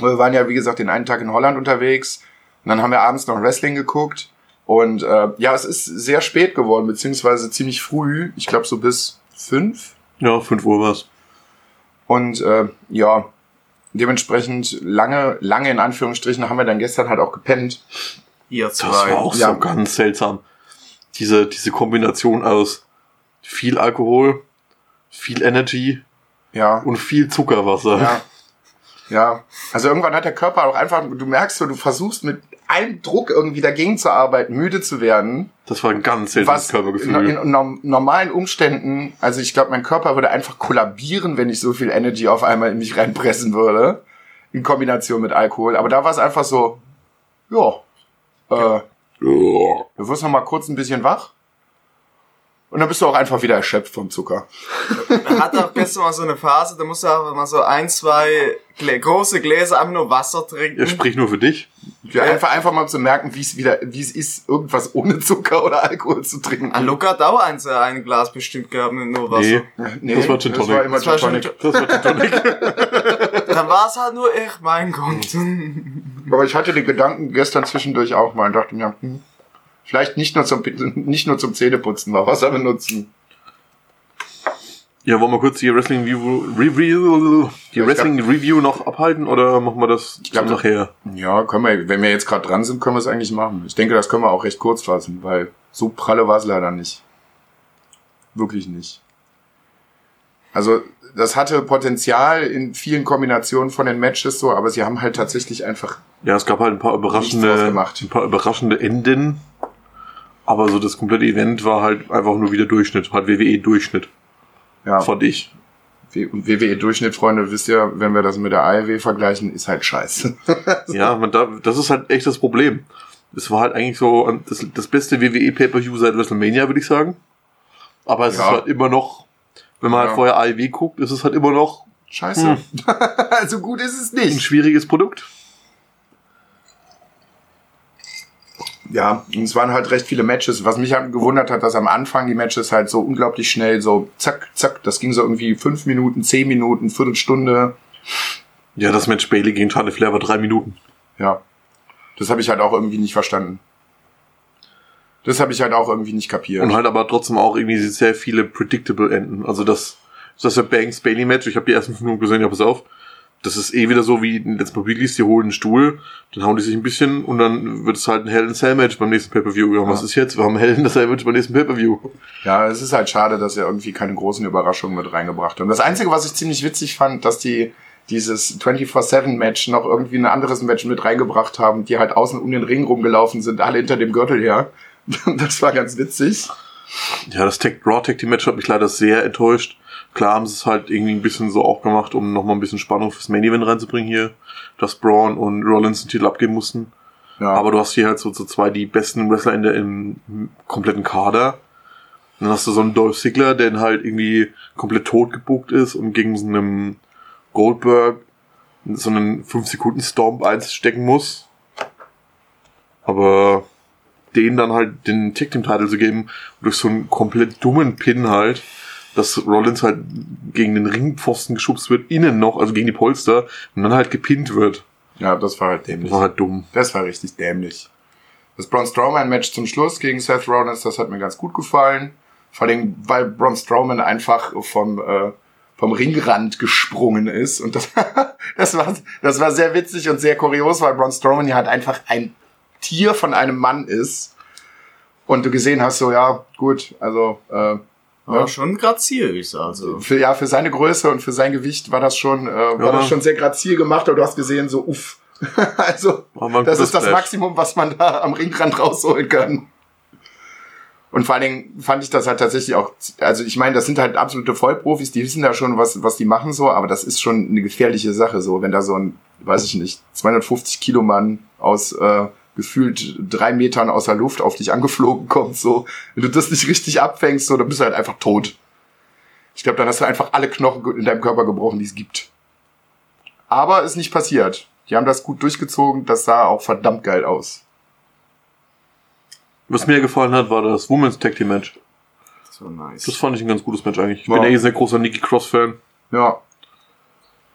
Wir waren ja, wie gesagt, den einen Tag in Holland unterwegs. Und dann haben wir abends noch Wrestling geguckt. Und äh, ja, es ist sehr spät geworden, beziehungsweise ziemlich früh. Ich glaube so bis fünf. Ja, fünf Uhr war's. Und äh, ja, dementsprechend lange, lange in Anführungsstrichen haben wir dann gestern halt auch gepennt. Ihr Das zwei. war auch Ja. so ganz seltsam. Diese, diese Kombination aus viel Alkohol, viel Energy Ja. und viel Zuckerwasser. Ja. Ja. Also irgendwann hat der Körper auch einfach, du merkst so, du versuchst mit allem Druck irgendwie dagegen zu arbeiten, müde zu werden. Das war ein ganz seltsames in, Körpergefühl. in norm- normalen Umständen, also ich glaube, mein Körper würde einfach kollabieren, wenn ich so viel Energy auf einmal in mich reinpressen würde. In Kombination mit Alkohol. Aber da war es einfach so, ja, äh, Ja. du wirst noch mal kurz ein bisschen wach. Und dann bist du auch einfach wieder erschöpft vom Zucker. Er hatte auch gestern mal so eine Phase, da musste er einfach mal so ein, zwei Glä große Gläser einfach nur Wasser trinken. Er spricht nur für dich. Ja, einfach, einfach mal zu merken, wie es wieder, wie es ist, irgendwas ohne Zucker oder Alkohol zu trinken. Ah, Luca hat auch eins, ein Glas bestimmt gehabt mit nur Wasser. Nee, das war Gin Das Tonic. war immer Das war schon- Tonic. das war Gin Tonic. Dann war es halt nur ich, mein Gott. Aber ich hatte den Gedanken gestern zwischendurch auch mal und dachte mir, hm, vielleicht nicht nur zum, nicht nur zum Zähneputzen mal Wasser benutzen. Ja, wollen wir kurz die Wrestling Review, Review die Ja, Wrestling Review noch abhalten oder machen wir das glaub, nachher? Ja, können wir, wenn wir jetzt gerade dran sind, können wir es eigentlich machen. Ich denke, das können wir auch recht kurz fassen, weil so pralle war es leider nicht. Wirklich nicht. Also, das hatte Potenzial in vielen Kombinationen von den Matches so, aber sie haben halt tatsächlich einfach, Ja, es gab halt ein paar überraschende, ein paar überraschende Enden. Aber so das komplette Event war halt einfach nur wieder Durchschnitt, halt WWE Durchschnitt, ja, fand ich. WWE-Durchschnitt, Freunde, wisst ihr, wenn wir das mit der AEW vergleichen, ist halt scheiße. Ja, man da, das ist halt echt das Problem. Es war halt eigentlich so das, das beste WWE Pay-Per-View seit WrestleMania, würde ich sagen. Aber es Ja. ist halt immer noch, wenn man Ja. halt vorher AEW guckt, ist es halt immer noch Scheiße. also gut ist es ein nicht. schwieriges Produkt. Ja, und es waren halt recht viele Matches. Was mich halt gewundert hat, dass am Anfang die Matches halt so unglaublich schnell so zack, zack, das ging so irgendwie fünf Minuten, zehn Minuten, Viertelstunde. Ja, das Match Bailey gegen Charlotte Flair war drei Minuten. Ja. Das habe ich halt auch irgendwie nicht verstanden. Das habe ich halt auch irgendwie nicht kapiert. Und halt aber trotzdem auch irgendwie sehr viele predictable Enden. Also das, das ist das Banks Bailey Match. Ich habe die ersten fünf Minuten gesehen, ja, pass auf. Das ist eh wieder so wie in Let's Mobilis, die holen einen Stuhl, dann hauen die sich ein bisschen und dann wird es halt ein Hell in Cell Match beim nächsten Pay-Per-View. Ja, was ist jetzt? Wir haben ein Hell in Cell Match beim nächsten Pay-Per-View. Ja, es ist halt schade, dass er irgendwie keine großen Überraschungen mit reingebracht hat. Und das Einzige, was ich ziemlich witzig fand, dass die dieses 24-7-Match noch irgendwie ein anderes Match mit reingebracht haben, die halt außen um den Ring rumgelaufen sind, alle hinter dem Gürtel her. Das war ganz witzig. Ja, das Tech Raw Tag Team Match hat mich leider sehr enttäuscht. Klar haben sie es halt irgendwie ein bisschen so auch gemacht, um nochmal ein bisschen Spannung fürs Main Event reinzubringen hier, dass Braun und Rollins den Titel abgeben mussten. Ja, Aber du hast hier halt so, so zwei die besten Wrestler in der, im kompletten Kader. Dann hast du so einen Dolph Ziggler, der halt irgendwie komplett tot gebuckt ist und gegen so einen Goldberg so einen 5-Sekunden-Stomp einstecken muss. Aber den dann halt den Tag Team Title zu geben, durch so einen komplett dummen Pin halt, dass Rollins halt gegen den Ringpfosten geschubst wird, innen noch, also gegen die Polster, und dann halt gepinnt wird. Ja, das war halt Das dämlich. war halt dumm. Das war richtig dämlich. Das Braun Strowman-Match zum Schluss gegen Seth Rollins, das hat mir ganz gut gefallen. Vor allem, weil Braun Strowman einfach vom, äh, vom Ringrand gesprungen ist. Und das, das, war, das war sehr witzig und sehr kurios, weil Braun Strowman ja halt einfach ein Tier von einem Mann ist. Und du gesehen hast, so, ja, gut, also, äh, Aber Ja. schon graziös, also. für, ja, für seine Größe und für sein Gewicht war das schon, äh, war Ja. das schon sehr grazil gemacht, aber du hast gesehen, so, uff. also, War das ist das Splash. Maximum, was man da am Ringrand rausholen kann. Und vor allen Dingen fand ich das halt tatsächlich auch, also ich meine, das sind halt absolute Vollprofis, die wissen da schon, was, was die machen so, aber das ist schon eine gefährliche Sache so, wenn da so ein, weiß ich nicht, 250 Kilo Mann aus äh, gefühlt drei Metern aus der Luft auf dich angeflogen kommt, so, wenn du das nicht richtig abfängst, so, dann bist du halt einfach tot. Ich glaube, dann hast du einfach alle Knochen in deinem Körper gebrochen, die es gibt. Aber ist nicht passiert. Die haben das gut durchgezogen, das sah auch verdammt geil aus. Was mir gefallen hat, war das Women's Tag Team Match. Das war nice. Das fand ich ein ganz gutes Match eigentlich. Ich Ja. bin eh sehr großer Nikki Cross Fan. Ja,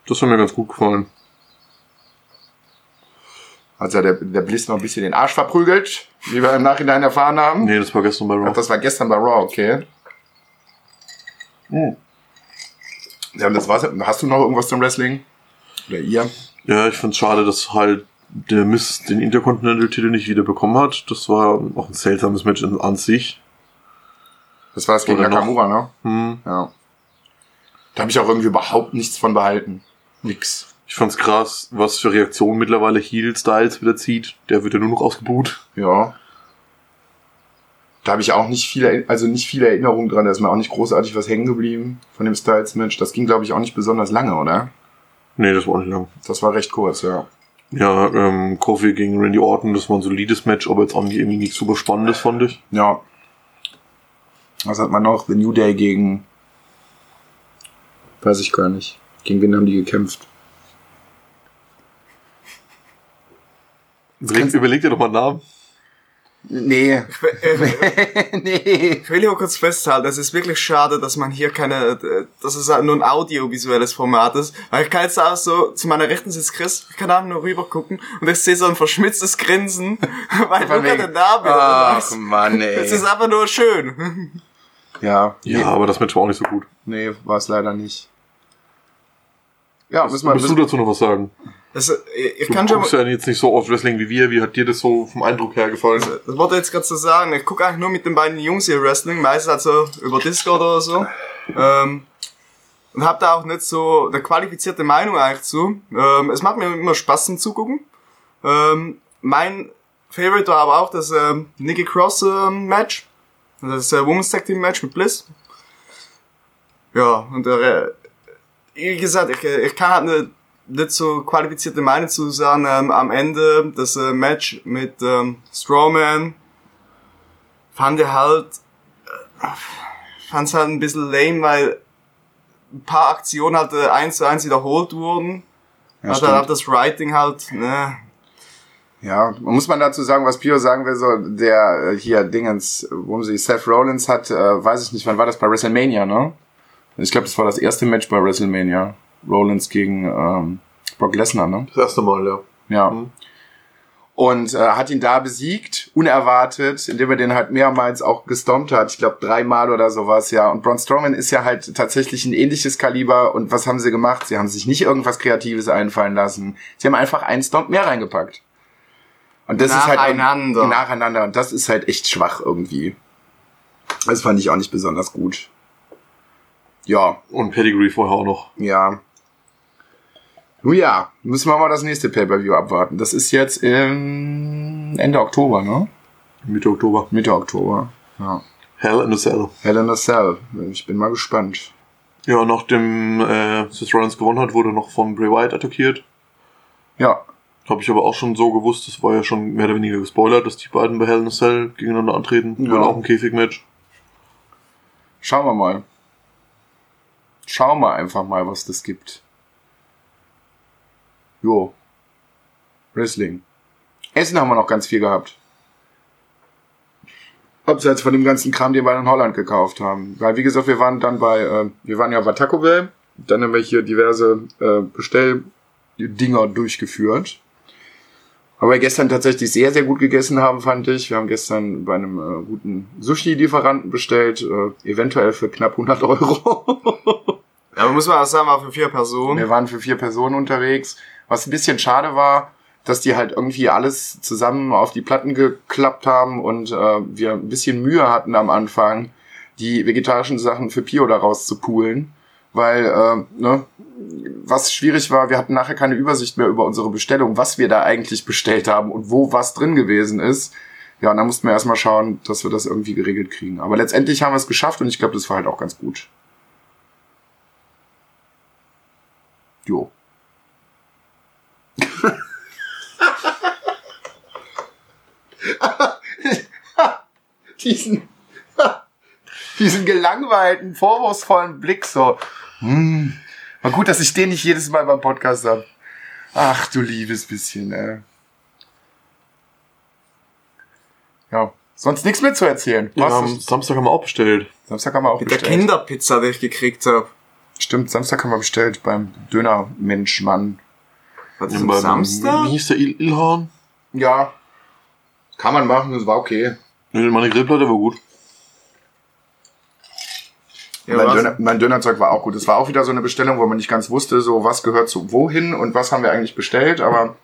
Das hat mir ganz gut gefallen. Also der, der Bliss noch ein bisschen den Arsch verprügelt, wie wir im Nachhinein erfahren haben. Nee, das war gestern bei Ach, Raw. das war gestern bei Raw, okay. Hm. Ja, das war's. Hast du noch irgendwas zum Wrestling? Oder ihr? Ja, ich find's schade, dass halt der Mist den Intercontinental-Titel nicht wieder bekommen hat. Das war auch ein seltsames Match an sich. Das war es gegen Oder noch? Nakamura, ne? Hm. Ja. Da habe ich auch irgendwie überhaupt nichts von behalten. Nix. Ich fand's krass, was für Reaktionen mittlerweile Heel Styles wieder zieht. Der wird ja nur noch ausgebuht. Ja. Da habe ich auch nicht viele, also nicht viele Erinnerungen dran. Da ist mir auch nicht großartig was hängen geblieben von dem Styles-Match. Das ging, glaube ich, auch nicht besonders lange, oder? Nee, das war auch nicht lang. Das war recht kurz, ja. Ja, ähm, Kofi gegen Randy Orton, das war ein solides Match, aber jetzt auch nicht irgendwie nichts super Spannendes, fand ich. Ja. Was hat man noch? The New Day gegen. Weiß ich gar nicht. Gegen wen haben die gekämpft? Überleg, überleg dir doch mal einen Namen. Nee. Äh, nee. Ich will hier kurz festhalten, es ist wirklich schade, dass man hier keine, äh, dass es nur ein audiovisuelles Format ist. Weil ich kann jetzt auch so, zu meiner Rechten sitzt Chris, ich kann einfach nur rüber gucken und ich sehe so ein verschmitztes Grinsen, weil Luca wegen- den Namen Ach. Mann, ey. Es ist einfach nur schön. Ja. Ja, Nee, aber das Match war auch nicht so gut. nee war es leider nicht. Ja, müssen wir, Musst du müssen, dazu noch was sagen? Das, äh, ich Du kann schon, guckst ja jetzt nicht so oft Wrestling wie wir. Wie hat dir das so vom Eindruck her gefallen? das wollte ich jetzt gerade so sagen, ich gucke eigentlich nur mit den beiden Jungs hier Wrestling, meistens also über Discord oder so. Ähm, und habe da auch nicht so eine qualifizierte Meinung eigentlich zu. Ähm, es macht mir immer Spaß zum Zugucken. Ähm, mein Favorite war aber auch das ähm, Nikki Cross ähm, Match. Das äh, Women's Tag Team Match mit Bliss. Ja, und äh, wie gesagt, ich, äh, ich kann halt nicht, nicht so qualifizierte Meinung zu sagen. Ähm, am Ende das äh, Match mit ähm, Strowman fand ich halt äh, fand's halt ein bisschen lame, weil ein paar Aktionen halt äh, eins zu eins wiederholt wurden. ja, hat stimmt. halt das Writing halt, ne, ja, muss man dazu sagen, was Pio sagen will, so der äh, hier Dingens, wo sie Seth Rollins hat, äh, weiß ich nicht, wann war das bei WrestleMania, ne? Ich glaube, das war das erste Match bei WrestleMania. Rollins gegen ähm, Brock Lesnar, ne? Das erste Mal, ja. Ja. Mhm. Und äh, hat ihn da besiegt, unerwartet, indem er den halt mehrmals auch gestompt hat. Ich glaube dreimal oder sowas, ja. Und Braun Strowman ist ja halt tatsächlich ein ähnliches Kaliber. Und was haben sie gemacht? Sie haben sich nicht irgendwas Kreatives einfallen lassen. Sie haben einfach einen Stomp mehr reingepackt. Und das ist halt Nacheinander. nacheinander. Und das ist halt echt schwach irgendwie. Das fand ich auch nicht besonders gut. Ja, Und Pedigree vorher auch noch. ja. Nun ja, müssen wir mal das nächste Pay-Per-View abwarten. Das ist jetzt Ende Oktober, ne? Mitte Oktober. Mitte Oktober. Ja. Hell in a Cell. Hell in a Cell. Ich bin mal gespannt. Ja, nachdem äh, Seth Rollins gewonnen hat, wurde noch von Bray Wyatt attackiert. Ja, Habe ich aber auch schon so gewusst, das war ja schon mehr oder weniger gespoilert, dass die beiden bei Hell in a Cell gegeneinander antreten. Ja. Ja. auch ein Käfigmatch. schauen wir mal. Schauen wir einfach mal, was das gibt. Jo. Wrestling. Essen haben wir noch ganz viel gehabt. Abseits von dem ganzen Kram, den wir in Holland gekauft haben. Weil, wie gesagt, wir waren dann bei, äh, wir waren ja bei Taco Bell. Dann haben wir hier diverse äh, Bestelldinger durchgeführt. Aber wir gestern tatsächlich sehr, sehr gut gegessen haben, fand ich. Wir haben gestern bei einem äh, guten Sushi-Lieferanten bestellt, äh, eventuell für knapp 100 Euro. Ja, aber muss man auch sagen, war für vier Personen. Wir waren für vier Personen unterwegs. Was ein bisschen schade war, dass die halt irgendwie alles zusammen auf die Platten geklappt haben und äh, wir ein bisschen Mühe hatten am Anfang, die vegetarischen Sachen für Pio daraus zu poolen. Weil, äh, ne, was schwierig war, wir hatten nachher keine Übersicht mehr über unsere Bestellung, was wir da eigentlich bestellt haben und wo was drin gewesen ist. Ja, und da mussten wir erstmal schauen, dass wir das irgendwie geregelt kriegen. Aber letztendlich haben wir es geschafft und ich glaube, das war halt auch ganz gut. Jo. diesen, diesen gelangweilten, vorwurfsvollen Blick so. Hm, war gut, dass ich den nicht jedes Mal beim Podcast habe. Ach du liebes bisschen, ey. Ja, sonst nichts mehr zu erzählen. Ja, am Samstag haben wir auch bestellt. Samstag haben wir auch Mit der bestellt. Kinderpizza, die ich gekriegt habe. Stimmt, Samstag haben wir bestellt beim Dönermenschmann. Was ist am Samstag? Wie hieß der Il Ilhan? Ja, kann man machen, das war okay. Nee, Meine Grillplatte war gut. Ja, mein? Döner, mein Dönerzeug war auch gut. Es war auch wieder so eine Bestellung, wo man nicht ganz wusste, so was gehört zu wohin und was haben wir eigentlich bestellt, aber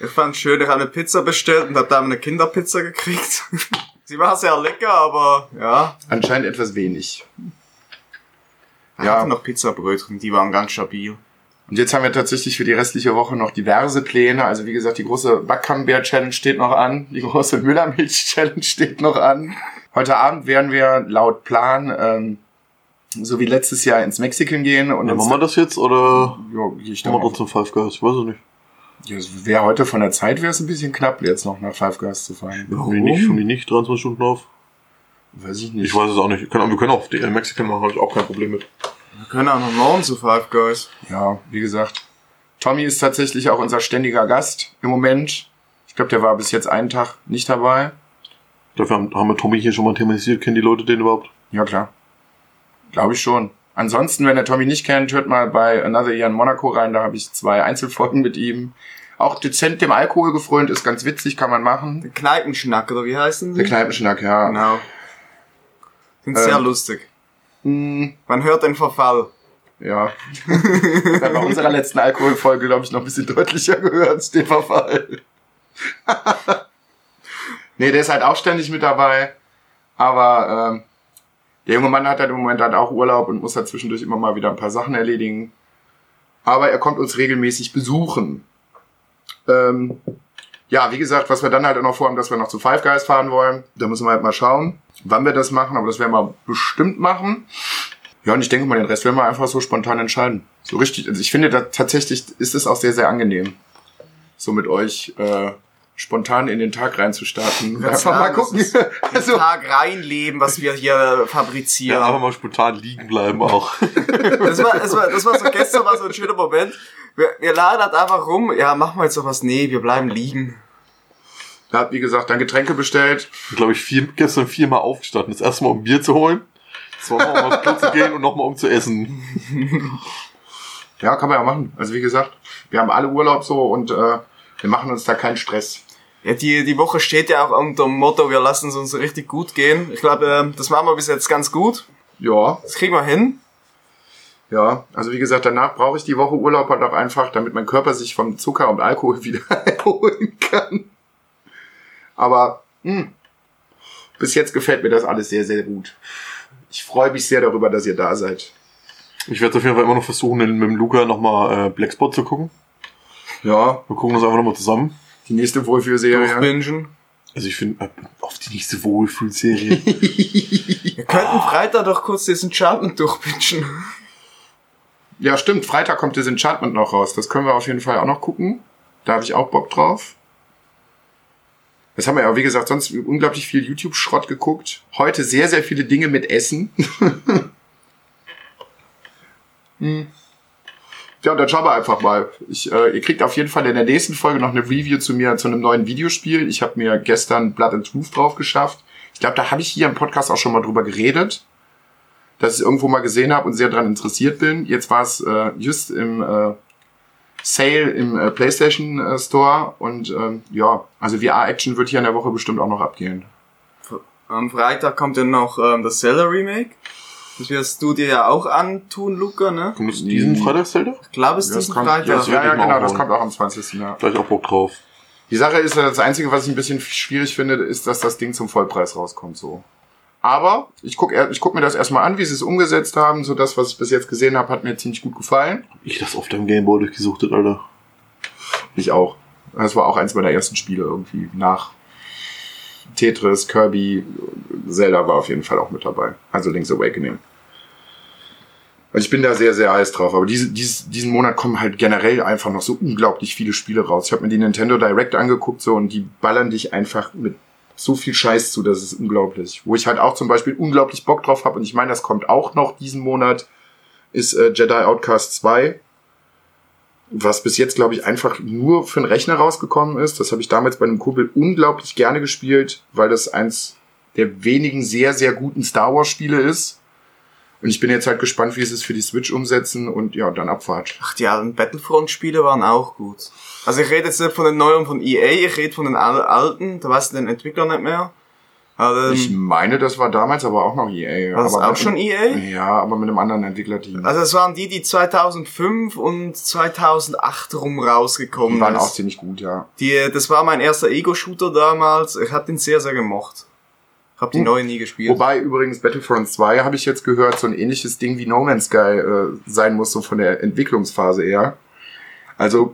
Ich fand schön, ich habe eine Pizza bestellt und habe da eine Kinderpizza gekriegt. Sie war sehr lecker, aber ja. anscheinend etwas wenig. Ich Ja. hatte noch Pizzabrötchen, die waren ganz stabil. Und jetzt haben wir tatsächlich für die restliche Woche noch diverse Pläne. Also wie gesagt, die große Backcamembert-Challenge steht noch an. Die große Müllermilch-Challenge steht noch an. Heute Abend werden wir laut Plan, ähm, so wie letztes Jahr, ins Mexican gehen. Und Ja, machen wir das jetzt oder Ja, gehe ich machen wir trotzdem Five Guys? Ich weiß es nicht. Ja, wäre heute von der Zeit wäre es ein bisschen knapp, jetzt noch nach Five Guys zu fahren. Die nicht, haben die nicht 23 Stunden auf? Weiß ich nicht. Ich weiß es auch nicht. Wir können, auch die äh, Mexican machen, habe ich auch kein Problem mit. Wir können auch noch morgen zu Five Guys. Ja, wie gesagt. Tommy ist tatsächlich auch unser ständiger Gast im Moment. Ich glaube, der war bis jetzt einen Tag nicht dabei. Dafür haben, haben wir Tommy hier schon mal thematisiert. Kennen die Leute den überhaupt? Ja, klar. Glaube ich schon. Ansonsten, wenn der Tommy nicht kennt, hört mal bei Another Year in Monaco rein. Da habe ich zwei Einzelfolgen mit ihm. Auch dezent dem Alkohol gefrönt, ist ganz witzig, kann man machen. Der Kneipenschnack, oder wie heißen Der die? Kneipenschnack, ja. Genau. Sind Ähm. sehr lustig. Hm, Man hört den Verfall. ja. da bei unserer letzten Alkoholfolge, glaube ich, noch ein bisschen deutlicher gehört, den Verfall. nee, der ist halt auch ständig mit dabei. Aber ähm, der junge Mann hat halt im Moment halt auch Urlaub und muss halt zwischendurch immer mal wieder ein paar Sachen erledigen. Aber er kommt uns regelmäßig besuchen. Ähm, ja, wie gesagt, was wir dann halt auch noch vorhaben, dass wir noch zu Five Guys fahren wollen. Da müssen wir halt mal schauen, wann wir das machen. Aber das werden wir bestimmt machen. Ja, und ich denke mal, den Rest werden wir einfach so spontan entscheiden. So richtig, also ich finde, da tatsächlich ist es auch sehr, sehr angenehm, so mit euch äh, spontan in den Tag reinzustarten. Ja, Einfach mal gucken. ist- Den Also, Tag reinleben, was wir hier Ja, fabrizieren. aber mal spontan liegen bleiben auch. Das war, das war, das war so gestern war so ein schöner Moment. Wir, wir laden halt einfach rum. Ja, machen wir jetzt noch was? Nee, wir bleiben liegen. Er hat, wie gesagt, dann Getränke bestellt. glaube ich, vier, gestern viermal aufgestanden. Das erste Mal, um Bier zu holen. Zweimal, um aufs Klo zu gehen und nochmal, um zu essen. Ja, kann man ja machen. Also wie gesagt, wir haben alle Urlaub so und äh, wir machen uns da keinen Stress. Ja, die, die Woche steht ja auch unter dem Motto, wir lassen es uns richtig gut gehen. Ich glaube, ähm, das machen wir bis jetzt ganz gut. Ja, Das kriegen wir hin. ja. Also wie gesagt, danach brauche ich die Woche Urlaub halt auch einfach, damit mein Körper sich vom Zucker und Alkohol wieder erholen kann. Aber mh, bis jetzt gefällt mir das alles sehr, sehr gut. Ich freue mich sehr darüber, dass ihr da seid. Ich werde auf jeden Fall immer noch versuchen, mit dem Luca nochmal äh, Blackspot zu gucken. Ja, Wir gucken das einfach nochmal zusammen. die nächste Wohlfühlserie. Durchbingen. Also ich finde, äh, auf die nächste Wohlfühlserie. Wir könnten Freitag doch kurz diesen Charten durchpitchen. Ja, stimmt. Freitag kommt das Enchantment noch raus. Das können wir auf jeden Fall auch noch gucken. Da habe ich auch Bock drauf. Das haben wir ja, wie gesagt, sonst unglaublich viel YouTube-Schrott geguckt. Heute sehr, sehr viele Dinge mit Essen. Hm. Ja, und dann schauen wir einfach mal. Ich, äh, ihr kriegt auf jeden Fall in der nächsten Folge noch eine Review zu mir, zu einem neuen Videospiel. Ich habe mir gestern Blood and Truth drauf geschafft. Ich glaube, da habe ich hier im Podcast auch schon mal drüber geredet, dass ich irgendwo mal gesehen habe und sehr daran interessiert bin. Jetzt war es äh, just im äh, Sale im äh, PlayStation äh, Store und ähm, ja, also VR-Action wird hier in der Woche bestimmt auch noch abgehen. Am Freitag kommt ja noch ähm, das Zelda Remake. Das wirst du dir ja auch antun, Luca, ne? Kommt es diesen Freitag Zelda? Ich glaube, es ist Ja, diesen kommt, Freitag. ja, das ja, ja genau, das kommt auch am 20. Ja. Gleich auch Bock drauf. Die Sache ist, das Einzige, was ich ein bisschen schwierig finde, ist, dass das Ding zum Vollpreis rauskommt, so. Aber ich guck, ich guck mir das erstmal an, wie sie es umgesetzt haben. So das, was ich bis jetzt gesehen habe, hat mir ziemlich gut gefallen. Ich das auf deinem Gameboy durchgesuchtet, Alter. Ich auch. Das war auch eins meiner ersten Spiele irgendwie. Nach Tetris, Kirby, Zelda war auf jeden Fall auch mit dabei. Also Link's Awakening. Also ich bin da sehr, sehr heiß drauf. Aber diese, dieses, diesen Monat kommen halt generell einfach noch so unglaublich viele Spiele raus. Ich habe mir die Nintendo Direct angeguckt so und die ballern dich einfach mit so viel Scheiß zu, das ist unglaublich. Wo ich halt auch zum Beispiel unglaublich Bock drauf habe und ich meine, das kommt auch noch diesen Monat, ist äh, Jedi Outcast 2 was bis jetzt, glaube ich, einfach nur für den Rechner rausgekommen ist. Das habe ich damals bei einem Kumpel unglaublich gerne gespielt, weil das eins der wenigen sehr, sehr guten Star Wars-Spiele ist. Und ich bin jetzt halt gespannt, wie sie es für die Switch umsetzen und ja, dann Abfahrt. Ach, die alten Battlefront-Spiele waren auch gut. Also ich rede jetzt nicht von den neuen von EA, ich rede von den al- alten, da weiß ich den Entwickler nicht mehr. Also, Ich meine, das war damals aber auch noch EA. war das aber auch schon EA? Ja, aber mit einem anderen Entwicklerteam. Also es waren die, die 2005 und 2008 rum rausgekommen die waren auch ist. ziemlich gut, ja. Die, das war mein erster Ego-Shooter damals. Ich hab den sehr, sehr gemocht. Hab die Hm. neuen nie gespielt. Wobei übrigens Battlefront 2, habe ich jetzt gehört, so ein ähnliches Ding wie No Man's Sky äh, sein muss, so von der Entwicklungsphase her. Also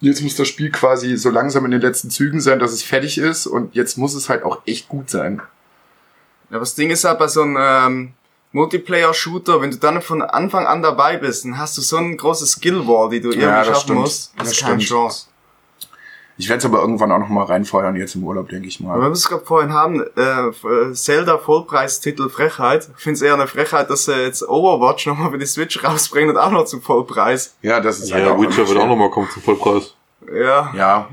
jetzt muss das Spiel quasi so langsam in den letzten Zügen sein, dass es fertig ist und jetzt muss es halt auch echt gut sein. Ja, das Ding ist halt bei so einem ähm, Multiplayer-Shooter, wenn du dann von Anfang an dabei bist, dann hast du so ein großes Skill-Wall, die du irgendwie Ja, das schaffen stimmt. musst. Das, Das ist keine stimmt. Chance. Ich werde es aber irgendwann auch noch mal reinfeuern, jetzt im Urlaub, denke ich Aber mal. wenn wir es gerade vorhin haben, äh, äh, Zelda Vollpreistitel Frechheit. Ich finde es eher eine Frechheit, dass sie jetzt Overwatch nochmal für die Switch rausbringen und auch noch zum Vollpreis. Ja, das ist halt Ja, auch Witcher wird auch nochmal kommen zum Vollpreis. Ja. Ja.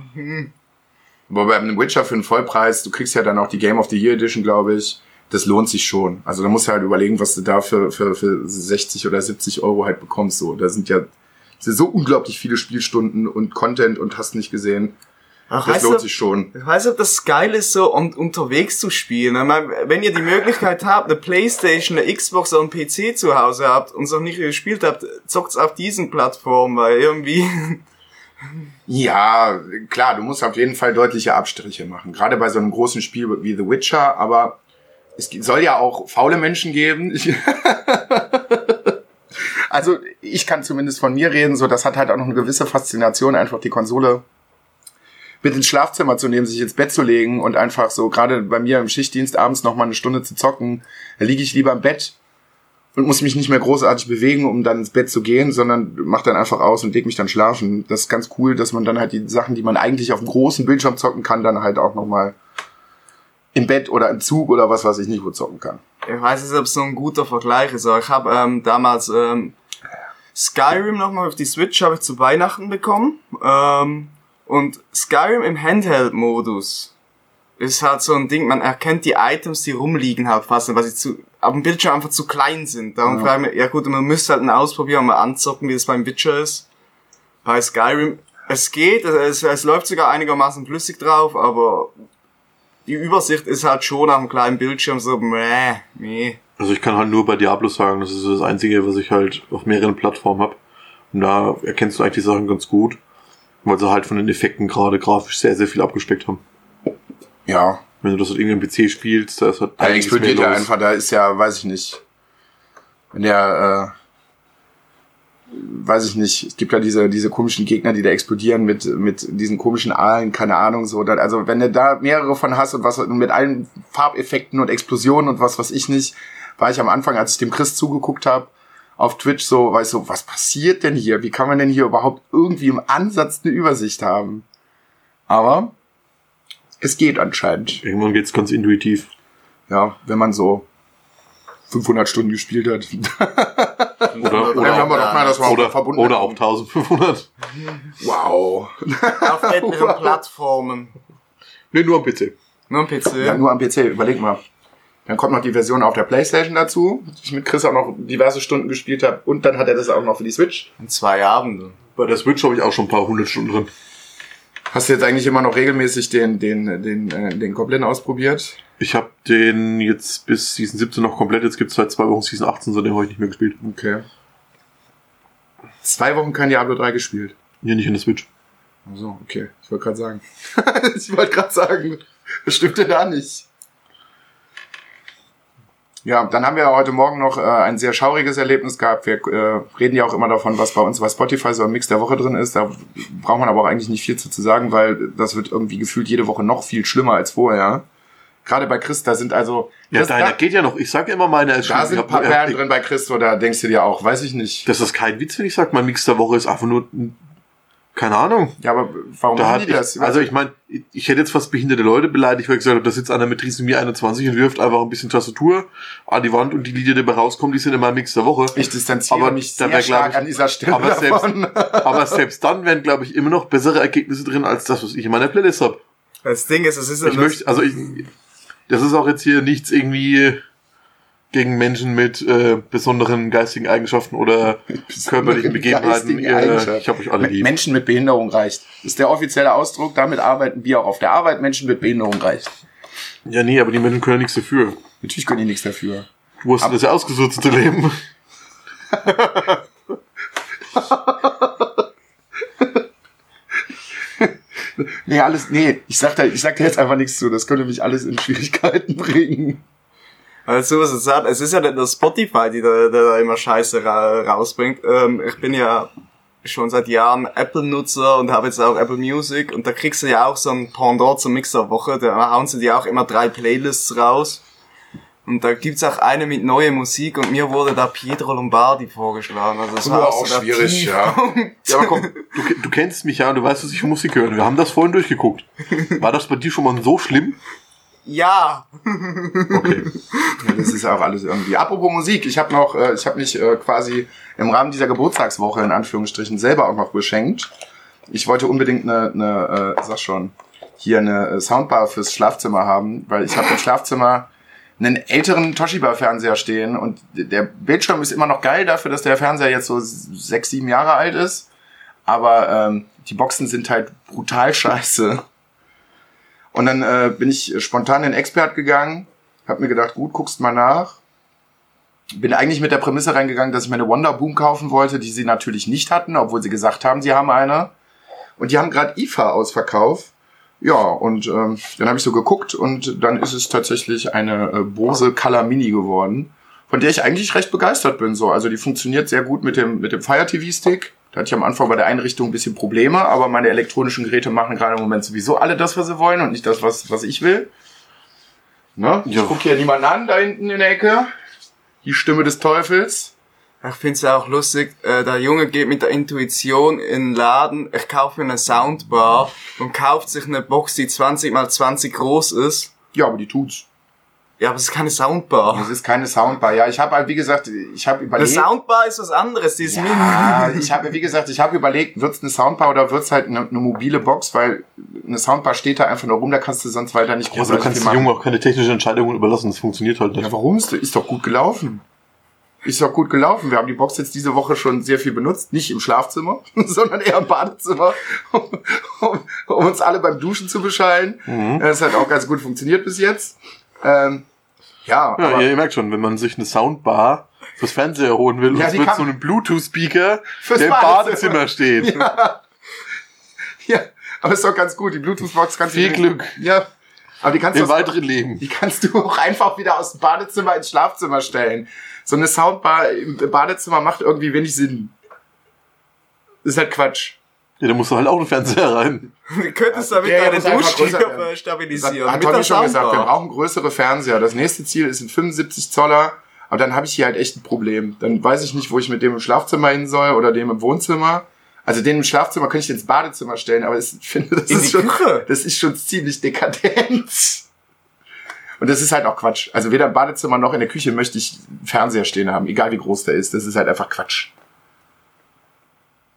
Aber bei einem Witcher für einen Vollpreis, du kriegst ja dann auch die Game of the Year Edition, glaube ich. Das lohnt sich schon. Also da musst du halt überlegen, was du da für, für, für 60 oder 70 Euro halt bekommst. So, da sind ja sind so unglaublich viele Spielstunden und Content und hast nicht gesehen. Ach, Das lohnt du, sich schon. Ich weiß nicht, ob das geil ist, so um, unterwegs zu spielen. Ich meine, wenn ihr die Möglichkeit habt, eine Playstation, eine Xbox oder einen PC zu Hause habt und es noch nicht gespielt habt, zockt's auf diesen Plattformen, weil irgendwie... Ja, klar, du musst auf jeden Fall deutliche Abstriche machen. Gerade bei so einem großen Spiel wie The Witcher, aber es soll ja auch faule Menschen geben. Also ich kann zumindest von mir reden, so das hat halt auch noch eine gewisse Faszination, einfach die Konsole mit ins Schlafzimmer zu nehmen, sich ins Bett zu legen und einfach so, gerade bei mir im Schichtdienst abends noch mal eine Stunde zu zocken, da liege ich lieber im Bett und muss mich nicht mehr großartig bewegen, um dann ins Bett zu gehen, sondern mach dann einfach aus und leg mich dann schlafen. Das ist ganz cool, dass man dann halt die Sachen, die man eigentlich auf dem großen Bildschirm zocken kann, dann halt auch noch mal im Bett oder im Zug oder was weiß ich nicht wo zocken kann. Ich weiß nicht, ob es so ein guter Vergleich ist, aber ich habe ähm, damals ähm, Skyrim nochmal auf die Switch habe ich zu Weihnachten bekommen. Ähm, und Skyrim im Handheld-Modus ist halt so ein Ding, man erkennt die Items, die rumliegen halt fast, weil sie zu, auf dem Bildschirm einfach zu klein sind. Darum Ja. frage ich mich, ja gut, man müsste halt mal ausprobieren und mal anzocken, wie das beim Witcher ist. Bei Skyrim, es geht, es, es läuft sogar einigermaßen flüssig drauf, aber die Übersicht ist halt schon auf einem kleinen Bildschirm so, meh, nee. Also ich kann halt nur bei Diablo sagen, das ist so das Einzige, was ich halt auf mehreren Plattformen hab. Und da erkennst du eigentlich die Sachen ganz gut, weil sie halt von den Effekten gerade grafisch sehr, sehr viel abgesteckt haben. Ja, Wenn du das halt irgendwie im PC spielst, da ist halt da einiges explodiert ja einfach, da ist ja, weiß ich nicht, wenn der, äh, weiß ich nicht, es gibt ja diese, diese komischen Gegner, die da explodieren mit, mit diesen komischen Aalen, keine Ahnung, so, also wenn du da mehrere von hast und was, mit allen Farbeffekten und Explosionen und was weiß ich nicht, war ich am Anfang, als ich dem Chris zugeguckt habe, auf Twitch so, weißt du, was passiert denn hier? Wie kann man denn hier überhaupt irgendwie im Ansatz eine Übersicht haben? Aber es geht anscheinend. Irgendwann geht's ganz intuitiv. Ja, wenn man so 500 Stunden gespielt hat. Oder, Dann haben wir doch mal das mal oder, verbunden. oder auch 1500. Wow. Auf etlichen Plattformen. Nee, nur am PC. Nur am PC. Ja, nur am PC, überleg mal. Dann kommt noch die Version auf der Playstation dazu, die ich mit Chris auch noch diverse Stunden gespielt habe. Und dann hat er das auch noch für die Switch. In zwei Abenden. Bei der Switch habe ich auch schon ein paar hundert Stunden drin. Hast du jetzt eigentlich immer noch regelmäßig den, den, den, äh, den Goblin ausprobiert? Ich habe den jetzt bis Season 17 noch komplett. Jetzt gibt's seit zwei Wochen Season 18, so den habe ich nicht mehr gespielt. Okay. Zwei Wochen kein Diablo 3 gespielt. Hier nicht in der Switch. Also, okay. Ich wollte gerade sagen. ich wollte gerade sagen, das stimmt da nicht. Ja, dann haben wir heute Morgen noch äh, ein sehr schauriges Erlebnis gehabt. Wir äh, reden ja auch immer davon, was bei uns bei Spotify so im Mix der Woche drin ist. Da braucht man aber auch eigentlich nicht viel zu, zu sagen, weil das wird irgendwie gefühlt jede Woche noch viel schlimmer als vorher. Gerade bei Chris, da sind also... Ja, das, deiner da, geht ja noch. Ich sag immer, meine ist da sind ein paar Perlen drin bei Chris, oder denkst du dir auch, weiß ich nicht. Das ist kein Witz, wenn ich sag, mein Mix der Woche ist einfach nur, ein- keine Ahnung. Ja, aber warum Da machen hat die ich, das? also ich meine, ich hätte jetzt fast behinderte Leute beleidigt, weil ich gesagt habe, da sitzt einer mit Trisomie 21 und wirft einfach ein bisschen Tastatur an die Wand und die Lieder, die dabei rauskommen, die sind in meinem Mix der Woche. ich distanziere aber mich sehr stark ich- an dieser Stelle aber selbst, davon. aber selbst dann wären, glaube ich, immer noch bessere Ergebnisse drin, als das, was ich in meiner Playlist habe. Das Ding ist, es ist Ich möchte, also ich, das ist auch jetzt hier nichts irgendwie gegen Menschen mit äh, besonderen geistigen Eigenschaften oder körperlichen Begebenheiten. Eigenschaften. ich habe euch alle lieb. Menschen mit Behinderung reicht. Das ist der offizielle Ausdruck. Damit arbeiten wir auch auf der Arbeit. Menschen mit Behinderung reicht. Ja, nee, aber die Menschen können ja nichts dafür. Natürlich können die nichts dafür. Du hast das ja ausgesuchte Leben. Nee, alles, nee, ich sag da, ich sag da jetzt einfach nichts zu. Das könnte mich alles in Schwierigkeiten bringen. Also was es sagt, es ist ja nicht nur Spotify, die da, der da immer Scheiße ra rausbringt. Ähm, ich bin ja schon seit Jahren Apple-Nutzer und habe jetzt auch Apple Music und da kriegst du ja auch so ein Pendant zur Mixer-Woche, da hauen sie dir auch immer drei Playlists raus. Und da gibt's auch eine mit neuer Musik und mir wurde da Pietro Lombardi vorgeschlagen. Also das war auch so der Tiefpunkt. Ja, aber komm, du, du kennst mich ja und du weißt, dass ich Musik höre. Wir haben das vorhin durchgeguckt. War das bei dir schon mal so schlimm? Ja. Okay. Ja, das ist auch alles irgendwie. Apropos Musik, ich habe noch, äh, ich habe mich äh, quasi im Rahmen dieser Geburtstagswoche in Anführungsstrichen selber auch noch beschenkt. Ich wollte unbedingt eine, eine äh, sag schon, hier eine äh, Soundbar fürs Schlafzimmer haben, weil ich habe im Schlafzimmer einen älteren Toshiba-Fernseher stehen und der Bildschirm ist immer noch geil dafür, dass der Fernseher jetzt so sechs, sieben Jahre alt ist. Aber ähm, die Boxen sind halt brutal scheiße. Und dann äh, bin ich spontan in Expert gegangen, hab mir gedacht, gut, guckst mal nach. Bin eigentlich mit der Prämisse reingegangen, dass ich mir eine Wonder Boom kaufen wollte, die sie natürlich nicht hatten, obwohl sie gesagt haben, sie haben eine. Und die haben gerade IFA-Ausverkauf. Ja, und ähm, dann habe ich so geguckt und dann ist es tatsächlich eine äh, Bose Color Mini geworden, von der ich eigentlich recht begeistert bin. So, also die funktioniert sehr gut mit dem mit dem Fire TV Stick. Da hatte ich am Anfang bei der Einrichtung ein bisschen Probleme, aber meine elektronischen Geräte machen gerade im Moment sowieso alle das, was sie wollen und nicht das, was was ich will. Ne? Ich Ja. guck hier niemanden an, da hinten in der Ecke. Die Stimme des Teufels. Ich find's ja auch lustig, äh, der Junge geht mit der Intuition in den Laden, ich kaufe mir eine Soundbar und kauft sich eine Box, die 20 mal 20 groß ist. Ja, aber die tut's. Ja, aber es ist keine Soundbar. Das ist keine Soundbar. Ja, ich habe halt, wie gesagt, ich habe Eine überlegt. Soundbar ist was anderes, die ist Ja, ich habe, wie gesagt, ich habe überlegt, wird's eine Soundbar oder wird's halt eine, eine mobile Box, weil eine Soundbar steht da einfach nur rum, da kannst du sonst weiter nicht Ja, aber du kannst dem Jungen auch keine technischen Entscheidungen überlassen. Das funktioniert halt Ja, nicht. warum? Ist, ist doch gut gelaufen. Ist doch gut gelaufen. Wir haben die Box jetzt diese Woche schon sehr viel benutzt. Nicht im Schlafzimmer, sondern eher im Badezimmer, um, um, um uns alle beim Duschen zu beschallen. Mhm. Das hat auch ganz gut funktioniert bis jetzt. Ähm, ja, Ja, aber ihr merkt schon, wenn man sich eine Soundbar fürs Fernseher holen will, Ja, und kann- so ein Bluetooth-Speaker, der im Badezimmer. Steht. ja, aber ist doch ganz gut. Die Bluetooth-Box kannst du Viel Glück. Ja, aber die kannst du Im aus- weiteren Leben. Die kannst du auch einfach wieder aus dem Badezimmer ins Schlafzimmer stellen. So eine Soundbar im Badezimmer macht irgendwie wenig Sinn. ist halt Quatsch. Ja, da musst du halt auch einen Fernseher rein. Du könntest damit Ja, ja, deine Das stabilisieren. hat der Tommy schon gesagt, wir brauchen größere Fernseher. Das nächste Ziel ist ein 75 Zoller. Aber dann habe ich hier halt echt ein Problem. Dann weiß ich nicht, wo ich mit dem im Schlafzimmer hin soll oder dem im Wohnzimmer. Also den im Schlafzimmer könnte ich ins Badezimmer stellen, aber ich finde, das In ist die schon, Küche? das ist schon ziemlich dekadent. Und das ist halt auch Quatsch. Also weder im Badezimmer noch in der Küche möchte ich einen Fernseher stehen haben, egal wie groß der ist. Das ist halt einfach Quatsch.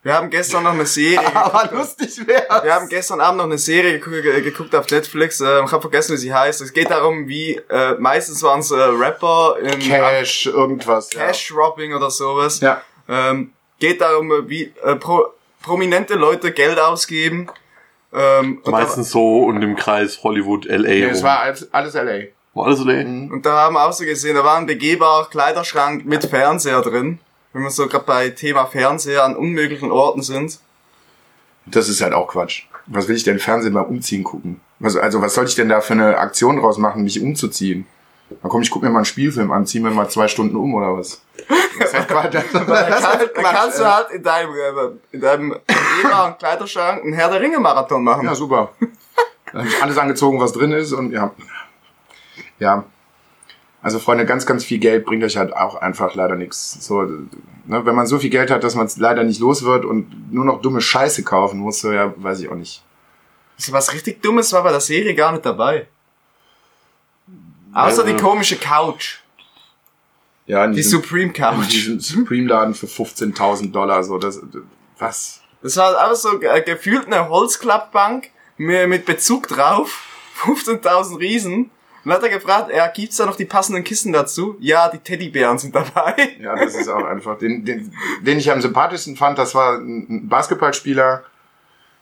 Wir haben gestern noch eine Serie Aber geguckt. lustig wär's. Wir haben gestern Abend noch eine Serie geguckt, ge- geguckt auf Netflix. Äh, ich habe vergessen, wie sie heißt. Es geht darum, wie äh, meistens waren es äh, Rapper in Cash, irgendwas. Cash Robbing oder sowas. Ja. Ähm, geht darum, äh, wie äh, pro, prominente Leute Geld ausgeben. Ähm, Meistens so und im Kreis Hollywood, LA. Nee, es war alles, alles LA. War alles LA? da, und da haben wir auch so gesehen, da war ein begehbarer Kleiderschrank mit Fernseher drin. Wenn wir so gerade bei Thema Fernseher an unmöglichen Orten sind. Das ist halt auch Quatsch. Was will ich denn Fernsehen beim Umziehen gucken? Was, also was soll ich denn da für eine Aktion draus machen, mich umzuziehen? Dann komm, ich guck mir mal einen Spielfilm an, zieh mir mal zwei Stunden um oder was? Das ist halt Quatsch. Das halt Quatsch, kannst du halt in deinem, äh, in deinem begehbaren Kleiderschrank einen Herr der Ringe Marathon machen. Ja, super. Dann habe ich alles angezogen, was drin ist und ja. Ja. Also Freunde, ganz, ganz viel Geld bringt euch halt auch einfach leider nichts. So, ne, wenn man so viel Geld hat, dass man es leider nicht los wird und nur noch dumme Scheiße kaufen muss, so ja, weiß ich auch nicht. Also was richtig Dummes war bei der Serie gar nicht dabei. Außer Ja. die komische Couch. Ja, in Die diesem, Supreme in Couch. diesem Supreme-Laden für 15.000 Dollar, so, das, was? Das war einfach so äh, gefühlt eine Holzklappbank mit, mit Bezug drauf. 15.000 Riesen. Und hat er gefragt, ja, gibt's da noch die passenden Kissen dazu? Ja, die Teddybären sind dabei. Ja, das ist auch einfach, den, den, den ich am sympathischsten fand, das war ein Basketballspieler,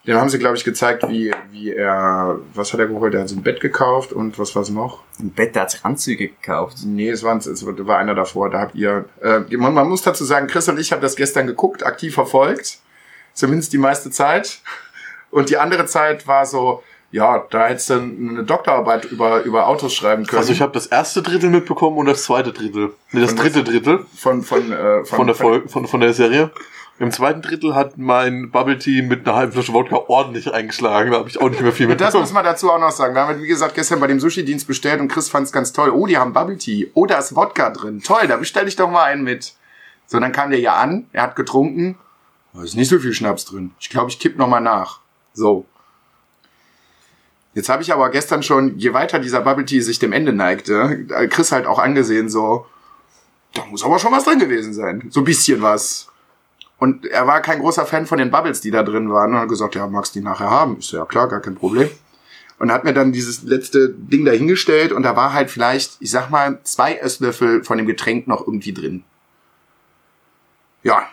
dem haben sie, glaube ich, gezeigt, wie, wie er, was hat er geholt? Er hat sich ein Bett gekauft und was war's noch? Ein Bett, der hat sich Anzüge gekauft. Nee, es, waren, es war einer davor. Da habt ihr. Äh, man, man muss dazu sagen, Chris und ich haben das gestern geguckt, aktiv verfolgt. Zumindest die meiste Zeit. Und die andere Zeit war so, ja, da hättest du eine Doktorarbeit über, über Autos schreiben können. Also ich habe das erste Drittel mitbekommen und das zweite Drittel. Nee, das Von dritte Drittel von, von, äh, von der Folge, von, von der Serie. Im zweiten Drittel hat mein Bubble Tea mit einer halben Flasche Wodka ordentlich eingeschlagen. Da habe ich auch nicht mehr viel Das mitbekommen. muss man dazu auch noch sagen. Da haben wir, wie gesagt, gestern bei dem Sushi-Dienst bestellt und Chris fand es ganz toll. Oh, die haben Bubble Tea. Oh, da ist Wodka drin. Toll, da bestelle ich doch mal einen mit. So, dann kam der ja an, er hat getrunken. Da ist nicht so viel Schnaps drin. Ich glaube, ich kipp noch mal nach. So. Jetzt habe ich aber gestern schon, je weiter dieser Bubble Tea sich dem Ende neigte, Chris halt auch angesehen, so, da muss aber schon was drin gewesen sein. So ein bisschen was. Und er war kein großer Fan von den Bubbles, die da drin waren. Und hat gesagt, ja, magst die nachher haben? So, ja klar, gar kein Problem. Und hat mir dann dieses letzte Ding dahingestellt und da war halt vielleicht, ich sag mal, zwei Esslöffel von dem Getränk noch irgendwie drin. Ja.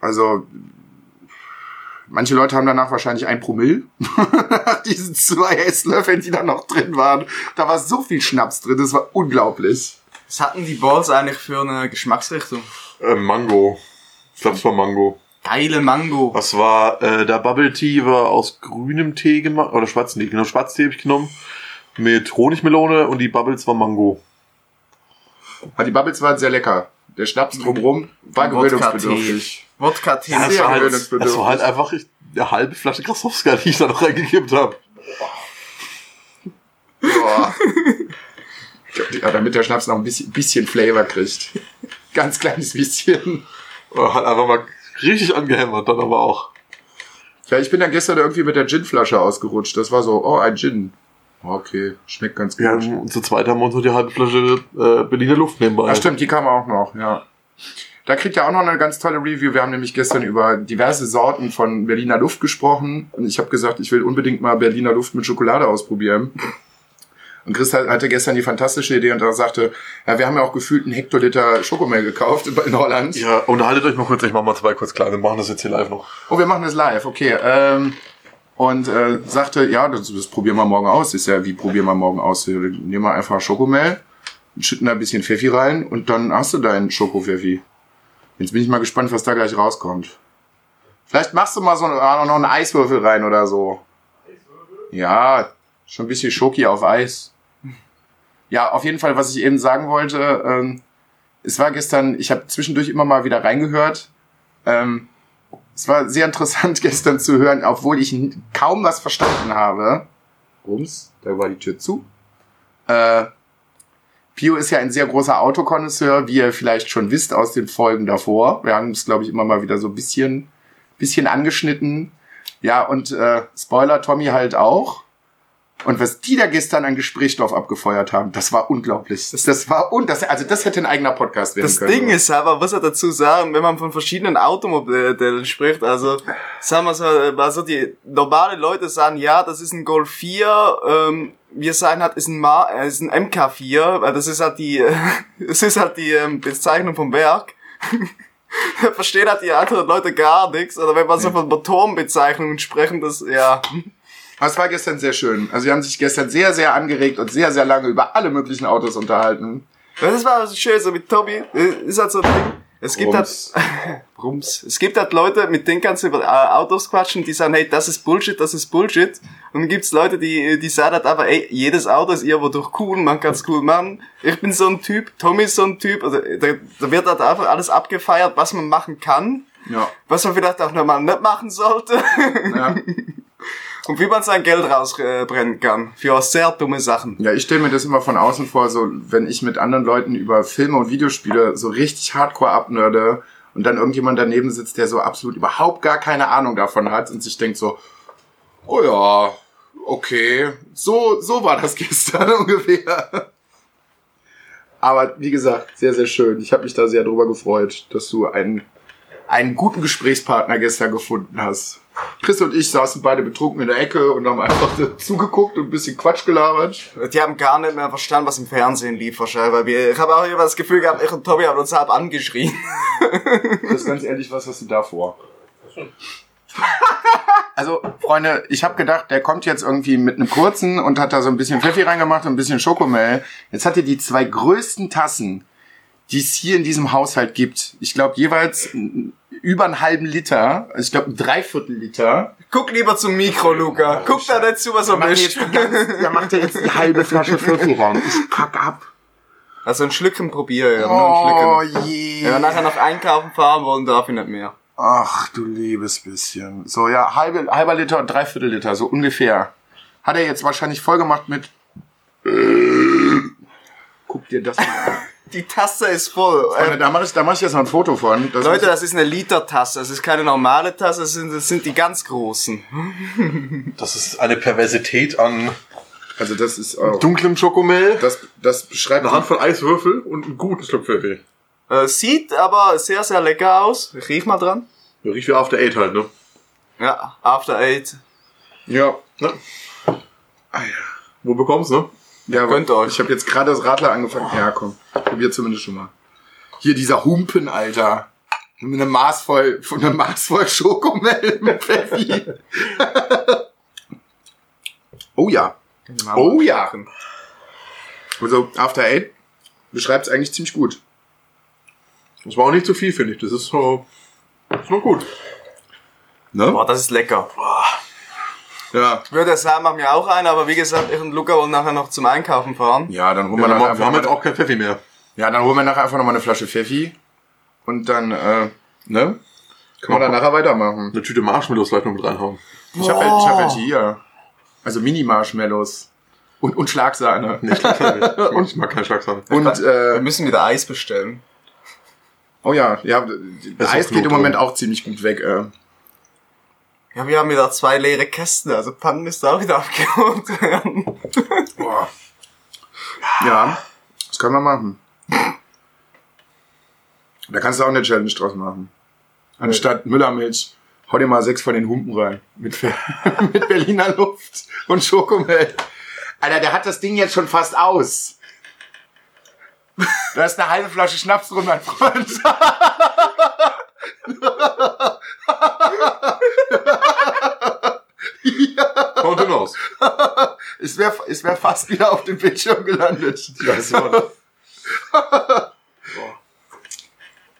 Also, manche Leute haben danach wahrscheinlich ein Promille. Nach diesen zwei Esslöffeln, die da noch drin waren. Da war so viel Schnaps drin, das war unglaublich. Was hatten die Balls eigentlich für eine Geschmacksrichtung? Äh, Mango. Ich glaube, es war Mango. Geile Mango. Das war, äh, der Bubble Tea war aus grünem Tee gemacht, oder schwarzen Tee, genau, Schwarztee habe ich genommen. Mit Honigmelone und die Bubbles war Mango. Aber die Bubbles waren sehr lecker. Der Schnaps drumrum war Wodka-Tee. gewöhnungsbedürftig. Wodka-Tee. Ja, das, war halt, das war halt einfach ich, eine halbe Flasche Krasowska, die ich da noch reingekippt habe. Boah. Ja, damit der Schnaps noch ein bisschen, bisschen Flavor kriegt. Ganz kleines bisschen. Hat einfach mal richtig angehämmert, dann aber auch. Ja, ich bin dann gestern irgendwie mit der Ginflasche ausgerutscht. Das war so, oh, ein Gin. Okay, schmeckt ganz gut. Ja, und zu zweit haben wir uns noch die halbe Flasche äh, Berliner Luft nebenbei. Ja, stimmt, die kam auch noch, ja. Da kriegt ihr auch noch eine ganz tolle Review. Wir haben nämlich gestern über diverse Sorten von Berliner Luft gesprochen. Und ich habe gesagt, ich will unbedingt mal Berliner Luft mit Schokolade ausprobieren. Und Chris hat- hatte gestern die fantastische Idee und er sagte, ja, wir haben ja auch gefühlt einen Hektoliter Schokomel gekauft in Holland. Ja, unterhaltet euch mal kurz, ich mach mal zwei kurz klar, wir machen das jetzt hier live noch. Oh, wir machen das live, okay. Ähm, und äh, sagte, ja, das, das probieren wir morgen aus. Ist ja, wie probieren wir morgen aus? Nehmen wir einfach Schokomel, schütten da ein bisschen Pfeffi rein und dann hast du deinen Schokopfeffi. Jetzt bin ich mal gespannt, was da gleich rauskommt. Vielleicht machst du mal so ah, noch einen Eiswürfel rein oder so. Ja, schon ein bisschen Schoki auf Eis. Ja, auf jeden Fall, was ich eben sagen wollte, ähm, es war gestern, ich habe zwischendurch immer mal wieder reingehört. Ähm, es war sehr interessant gestern zu hören, obwohl ich kaum was verstanden habe. Rums, da war die Tür zu. Äh, Pio ist ja ein sehr großer Autokonnoisseur, wie ihr vielleicht schon wisst aus den Folgen davor. Wir haben es, glaube ich, immer mal wieder so ein bisschen, bisschen angeschnitten. Ja, und äh, Spoiler, Tommy halt auch. Und was die da gestern an Gesprächsstoff abgefeuert haben, das war unglaublich. Das, war un das, also das hätte ein eigener Podcast werden Das können. Ding ist aber, muss er dazu sagen, wenn man von verschiedenen Automodellen spricht, also sagen wir so, also die normale Leute sagen, ja, das ist ein Golf 4, ähm, wir sagen halt, ist ein, Ma äh, ist ein MK4, weil das ist halt die, es ist halt die ähm, Bezeichnung vom Werk. Da Verstehen halt die anderen Leute gar nichts. Oder wenn man so von Motorenbezeichnungen sprechen, das, ja. Aber es war gestern sehr schön. Also sie haben sich gestern sehr, sehr angeregt und sehr, sehr lange über alle möglichen Autos unterhalten. Das war so schön, so mit Tobi. Ist halt so ein Ding. Es gibt Rums. halt, Rums. Es gibt halt Leute, mit denen kannst du über äh, Autos quatschen, die sagen, hey, das ist Bullshit, das ist Bullshit. Und dann gibt's Leute, die, die sagen halt aber, ey, jedes Auto ist irgendwo durch cool, man kann's cool machen. Ich bin so ein Typ, Tommy ist so ein Typ, also, da, da wird halt einfach alles abgefeiert, was man machen kann, Ja. was man vielleicht auch normal nicht machen sollte. Ja, Und wie man sein Geld rausbrennen kann. Für sehr dumme Sachen. ja ich stelle mir das immer von außen vor, so wenn ich mit anderen Leuten über Filme und Videospiele so richtig hardcore abnörde und dann irgendjemand daneben sitzt, der so absolut überhaupt gar keine Ahnung davon hat und sich denkt so, oh ja, okay, so, so war das gestern ungefähr. Aber wie gesagt, sehr, sehr schön. Ich habe mich da sehr drüber gefreut, dass du einen, einen guten Gesprächspartner gestern gefunden hast. Chris und ich saßen beide betrunken in der Ecke und haben einfach zugeguckt und ein bisschen Quatsch gelabert. Die haben gar nicht mehr verstanden, was im Fernsehen lief wahrscheinlich, weil wir, ich habe auch immer das Gefühl gehabt, ich und Tobi haben uns halb angeschrien. Chris, ganz ehrlich, was hast du da vor? Also, Freunde, ich habe gedacht, der kommt jetzt irgendwie mit einem kurzen und hat da so ein bisschen Pfeffi reingemacht und ein bisschen Schokomel. Jetzt hat er die zwei größten Tassen, die es hier in diesem Haushalt gibt. Ich glaube, jeweils über einen halben Liter. Also ich glaube, ein Dreiviertel Liter. Guck lieber zum Mikro, Luca. Guck da nicht zu, was er mischt. da macht er jetzt die halbe Flasche Pfeffi rein. Ich kack ab. Also ein Schlücken probieren, ja. Ein Oh je. Wenn wir nachher noch einkaufen fahren wollen, darf ich nicht mehr. Ach, du liebes bisschen. So, ja, halbe, halber Liter und dreiviertel Liter, so ungefähr. Hat er jetzt wahrscheinlich voll gemacht mit. Guck dir das mal an. Die Tasse ist voll. Freunde, da mache ich, da mach ich jetzt noch ein Foto von. Das Leute, das ist eine Litertasse. Das ist keine normale Tasse, das sind, das sind die ganz großen. Das ist eine Perversität an also das ist auch, dunklem Schokomel, das, das beschreibt eine Handvoll Eiswürfel und einen guten Schluck Pfeffi. Äh, sieht aber sehr, sehr lecker aus. Ich riech mal dran. Ja, riecht wie After Eight halt, ne? Ja, After Eight. Ja. ne? Ah, ja. Wo bekommst ne? Ja, ihr euch. Ich habe jetzt gerade das Radler angefangen. Ja, komm. Probier zumindest schon mal. Hier dieser Humpen, Alter. Mit einem Maß voll, von einem Maß voll Schokomel mit Pfeffi. oh ja. Oh ja. Also After Eight beschreibt es eigentlich ziemlich gut. Das war auch nicht zu viel, finde ich. Das ist so. Ist noch gut. Ne? Boah, das ist lecker. Ja. Ich würde sagen, machen wir auch einen, aber wie gesagt, ich und Luca wollen nachher noch zum Einkaufen fahren. Ja, dann holen Ja, wir, wir, nachher wir haben jetzt einfach auch kein Pfeffi mehr. ja, dann holen wir nachher einfach nochmal eine Flasche Pfeffi. Und dann, äh, ne? Können wir dann nachher weitermachen. Eine Tüte Marshmallows vielleicht noch mit reinhauen. Ich habe halt, hab halt hier. Also Mini-Marshmallows. Und, und Schlagsahne. Nee, Schlagsahne. und ich mag keine Schlagsahne. Und, Wir äh, müssen wieder Eis bestellen. oh ja, ja, Eis geht im. Moment auch ziemlich gut weg. Äh. Ja, wir haben wieder zwei leere Kästen, also Pannen müsste auch wieder abgeholt werden. Boah. Ja, das können wir machen. Da kannst du auch eine Challenge draus machen. Anstatt Müllermilch, hau dir mal sechs von den Humpen rein. Mit, mit Berliner Luft und Schokomel. Alter, der hat das Ding jetzt schon fast aus. Da ist eine halbe Flasche Schnaps drin, mein Freund. Kommt hin aus. Es wäre es wär fast wieder auf dem Bildschirm gelandet. Ja,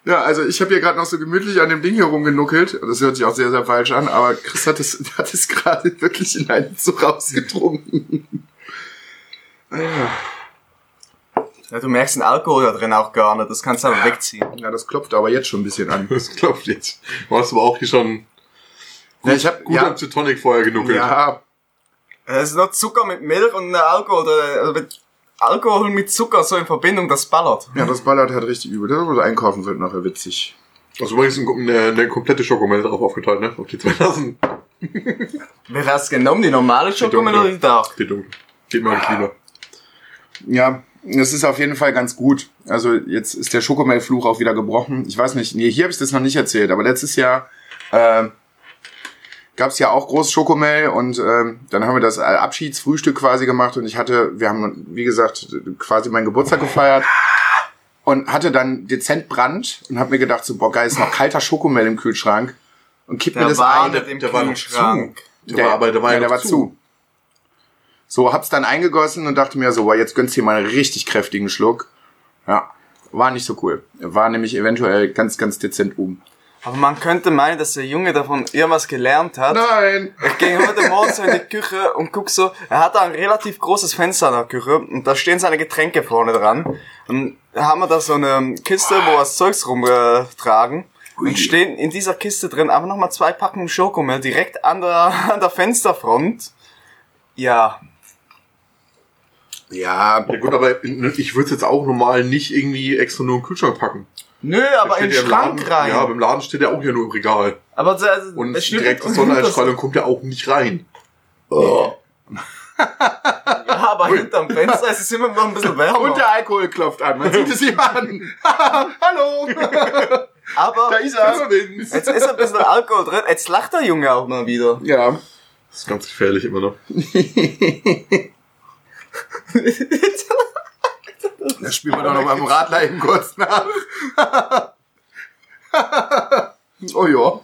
Ja, also ich habe hier gerade noch so gemütlich an dem Ding hier rumgenuckelt. Das hört sich auch sehr, sehr falsch an, aber Chris hat es, hat es gerade wirklich in einen Zug rausgetrunken. Ja, du merkst den Alkohol da drin auch gar nicht, das kannst du aber wegziehen. Ja, das klopft aber jetzt schon ein bisschen an. Das klopft jetzt. Du hast aber auch hier schon Ja, ich hab, gut ja, am Tonic vorher genuckelt. ja, Es ist nur Zucker mit Milch und Alkohol, oder- also mit Alkohol mit Zucker so in Verbindung, das ballert. ja, das ballert halt richtig übel. Das oder einkaufen wird nachher witzig. Also übrigens eine, eine komplette Schokomel drauf aufgeteilt, ne? Auf die zwei Tassen. Wer hat's genommen? Die normale Schokomel dunkle. oder die Dark? Die dunkel. Geht mir eigentlich lieber. Ja, das ist auf jeden Fall ganz gut. Also jetzt ist der Schokomelfluch auch wieder gebrochen. Ich weiß nicht, nee, hier habe ich das noch nicht erzählt, aber letztes Jahr äh, gab es ja auch groß Schokomel und ähm, dann haben wir das Abschiedsfrühstück quasi gemacht und ich hatte, wir haben, wie gesagt, quasi meinen Geburtstag gefeiert und hatte dann dezent Brand und habe mir gedacht, so, boah geil, ist noch kalter Schokomel im Kühlschrank und kipp mir Der das war ein. im der war noch Kühlschrank. Der, war aber, der war ja, der noch war zu. So, hab's dann eingegossen und dachte mir so, boah, jetzt gönnst du dir mal einen richtig kräftigen Schluck. Ja, war nicht so cool. War nämlich eventuell ganz, ganz dezent oben. Aber man könnte meinen, dass der Junge davon irgendwas gelernt hat. Nein! Ich ging heute Morgen so in die Küche und guck so, er hat da ein relativ großes Fenster in der Küche und da stehen seine Getränke vorne dran. Und da haben wir da so eine Kiste, wo wir das Zeugs rumtragen. Und stehen in dieser Kiste drin einfach nochmal zwei Packungen Schokomel direkt an der, an der Fensterfront. Ja, Ja, Ja gut, aber ich würde es jetzt auch normal nicht irgendwie extra nur im Kühlschrank packen. Nö, aber in den im Schrank Laden, rein. Ja, aber im Laden steht ja auch hier nur im Regal. aber so, also, Und direkte und- Sonneneinstrahlung kommt ja auch nicht rein. Oh. Ja, aber hinterm Fenster ist es immer noch ein bisschen wärmer. und der Alkohol klopft an. Man sieht es ihm an. Hallo! aber Da ist er. jetzt ist ein bisschen Alkohol drin. Jetzt lacht der Junge auch mal wieder. Ja. Das ist ganz gefährlich immer noch. Das spielen wir doch noch beim Radler eben kurz nach. oh ja.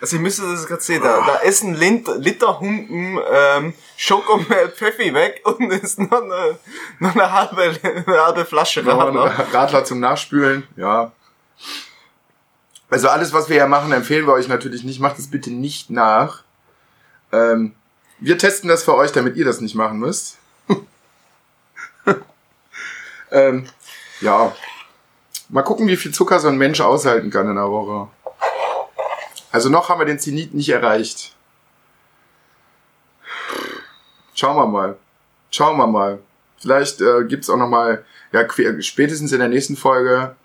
Also ihr müsstet das gerade sehen, da, da essen Lint, Liter Humpen ähm, Schokomel Pfeffi weg und ist noch eine, noch eine halbe, eine halbe Flasche Radler. Radler zum Nachspülen, ja. Also alles, was wir hier machen, empfehlen wir euch natürlich nicht. Macht es bitte nicht nach. Ähm, wir testen das für euch, damit ihr das nicht machen müsst. Ähm, ja. Mal gucken, wie viel Zucker so ein Mensch aushalten kann in einer Woche. Also noch haben wir den Zenit nicht erreicht. Schauen wir mal. Schauen wir mal. Vielleicht äh, gibt's auch noch mal, ja, spätestens in der nächsten Folge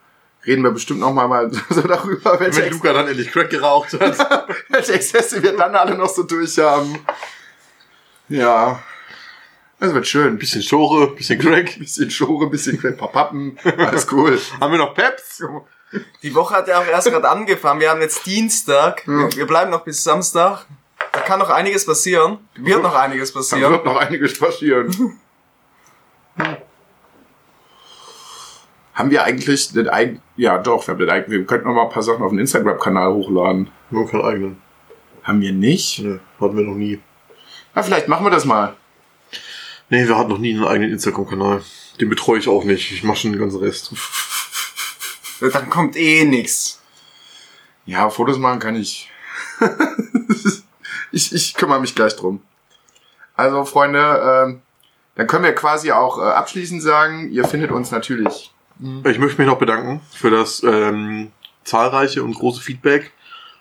reden wir bestimmt noch mal, mal so darüber, welche, Wenn Luca dann endlich Crack geraucht hat. welche Exzesse wir dann alle noch so durch haben. Ja. Das wird schön. bisschen Schore, bisschen Crack. Bisschen Schore, bisschen ein paar Pappen. Alles cool. Haben wir noch Peps? Die Woche hat ja auch erst gerade angefangen. Wir haben jetzt Dienstag. Wir, wir bleiben noch bis Samstag. Da kann noch einiges passieren. Wird noch einiges Da passieren. wird noch einiges passieren. haben wir eigentlich den eigen, ja doch, wir, haben den eigen, wir könnten noch mal ein paar Sachen auf den Instagram-Kanal hochladen. Nur keinen eigenen. Haben wir nicht? Nee, hatten wir noch nie. Na, vielleicht machen wir das mal. Nee, wir hatten noch nie einen eigenen Instagram-Kanal. Den betreue ich auch nicht. Ich mache schon den ganzen Rest. Dann kommt eh nix. Ja, Fotos machen kann ich. ich, ich kümmere mich gleich drum. Also, Freunde, ähm, dann können wir quasi auch äh, abschließend sagen, ihr findet uns natürlich. Ich möchte mich noch bedanken für das ähm, zahlreiche und große Feedback,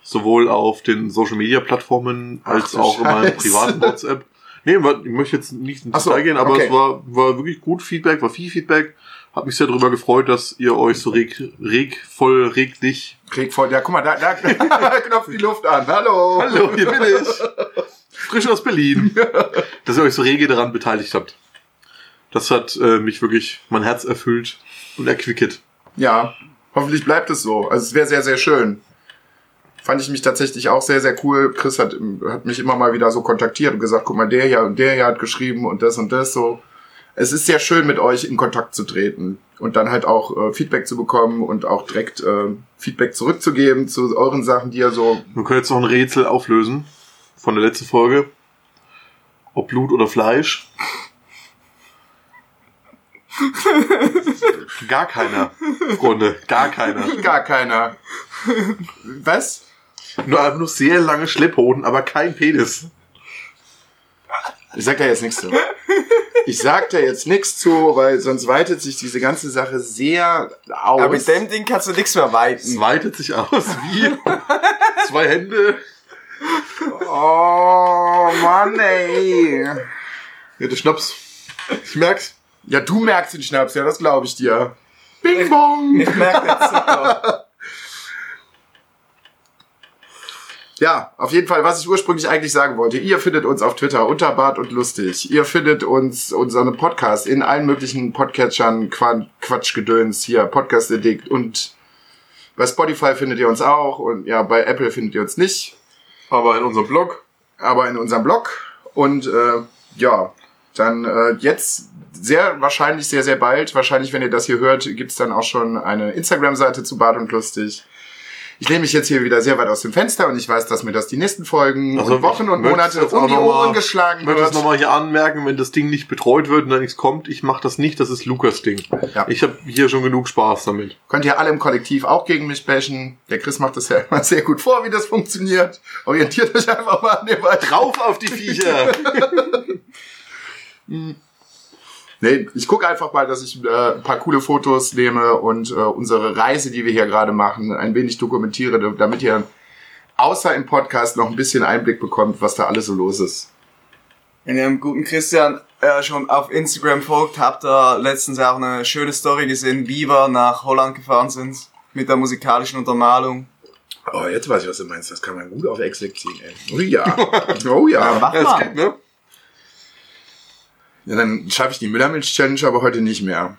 sowohl auf den Social Media Plattformen als auch in meinem Scheiße. privaten WhatsApp. Nee, ich möchte jetzt nicht ins so, Detail gehen, aber okay. es war, war wirklich gut Feedback, war viel Feedback. Hat mich sehr darüber gefreut, dass ihr euch so reg, reg voll reglich. Krieg voll, ja, guck mal, da, da knopft die Luft an. Hallo. Hallo, hier bin ich. Frisch aus Berlin. Dass ihr euch so rege daran beteiligt habt. Das hat äh, mich wirklich mein Herz erfüllt und erquicket. Ja, hoffentlich bleibt es so. Also es wäre sehr, sehr schön. Fand ich mich tatsächlich auch sehr, sehr cool. Chris hat, hat mich immer mal wieder so kontaktiert und gesagt, guck mal, der hier und der hier hat geschrieben und das und das so. Es ist sehr schön, mit euch in Kontakt zu treten und dann halt auch äh, Feedback zu bekommen und auch direkt äh, Feedback zurückzugeben zu euren Sachen, die ihr so... Wir können jetzt noch ein Rätsel auflösen von der letzten Folge. Ob Blut oder Fleisch. Gar keiner, Freunde, gar keiner. Gar keiner. Was? Nur einfach nur sehr lange Schlepphoden, aber kein Penis. Ich sag da jetzt nichts zu. Ich sag da jetzt nichts zu, weil sonst weitet sich diese ganze Sache sehr aus. Aber mit dem Ding kannst du nichts mehr Es weiten. weitet sich aus wie zwei Hände. Oh, Mann, ey. Ja, der Schnaps. Ich merk's. Ja, du merkst den Schnaps, ja, das glaube ich dir. Bing bong. Ich merke den Zucker. Ja, auf jeden Fall, was ich ursprünglich eigentlich sagen wollte. Ihr findet uns auf Twitter unter Bart und Lustig. Ihr findet uns, unseren Podcast in allen möglichen Podcatchern, Qua- Quatschgedöns hier, Podcast Addict und bei Spotify findet ihr uns auch und ja, bei Apple findet ihr uns nicht, Aber in unserem Blog. aber in unserem Blog. Und äh, ja, dann äh, jetzt sehr wahrscheinlich, sehr, sehr bald, wahrscheinlich, wenn ihr das hier hört, gibt's dann auch schon eine Instagram-Seite zu Bart und Lustig. Ich lehne mich jetzt hier wieder sehr weit aus dem Fenster und ich weiß, dass mir das die nächsten Folgen Also und Wochen und Monate um die noch mal- Ohren geschlagen Ich möchte es wird. nochmal hier anmerken, wenn das Ding nicht betreut wird und da nichts kommt, ich mache das nicht, das ist Lukas Ding. Ja. Ich habe hier schon genug Spaß damit. Könnt ihr alle im Kollektiv auch gegen mich bashen. Der Chris macht das ja immer sehr gut vor, wie das funktioniert. Orientiert euch einfach mal an dem. Drauf auf die Viecher! Nee, ich gucke einfach mal, dass ich äh, ein paar coole Fotos nehme und äh, unsere Reise, die wir hier gerade machen, ein wenig dokumentiere, damit ihr außer im Podcast noch ein bisschen Einblick bekommt, was da alles so los ist. Wenn ihr dem guten Christian äh, schon auf Instagram folgt, habt ihr letztens auch eine schöne Story gesehen, wie wir nach Holland gefahren sind. Mit der musikalischen Untermalung. Oh, jetzt weiß ich, was du meinst. Das kann man gut auf Exit ziehen, ey. Oh ja. Oh ja. mach Ja, das mal. geht, ne? Ja dann schaffe ich die Müllermilch-Challenge aber heute nicht mehr.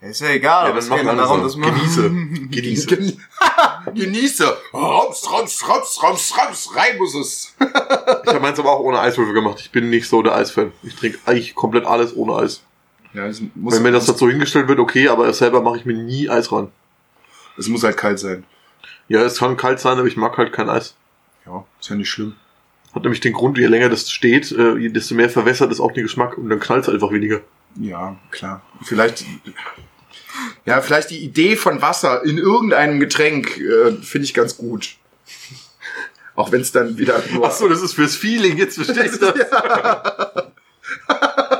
Ist ja egal, Ja, aber es dann geht nur darum, dass man... Genieße. Genieße. Geni- Genieße. Roms, roms, roms, roms, roms. Rein muss es. Ich habe meins aber auch ohne Eiswürfel gemacht. Ich bin nicht so der Eisfan. Ich trinke eigentlich komplett alles ohne Eis. Ja, Wenn mir das dazu hingestellt wird, okay, aber selber mache ich mir nie Eis ran. es muss halt kalt sein. Ja, es kann kalt sein, aber ich mag halt kein Eis. Ja, ist ja nicht schlimm. Hat nämlich den Grund, je länger das steht, äh, desto mehr verwässert es auch den Geschmack und dann knallt es einfach weniger. Ja, klar. Vielleicht, ja, vielleicht die Idee von Wasser in irgendeinem Getränk äh, finde ich ganz gut. Auch wenn es dann wieder nur. Ach so, das ist fürs Feeling, jetzt verstehst du das?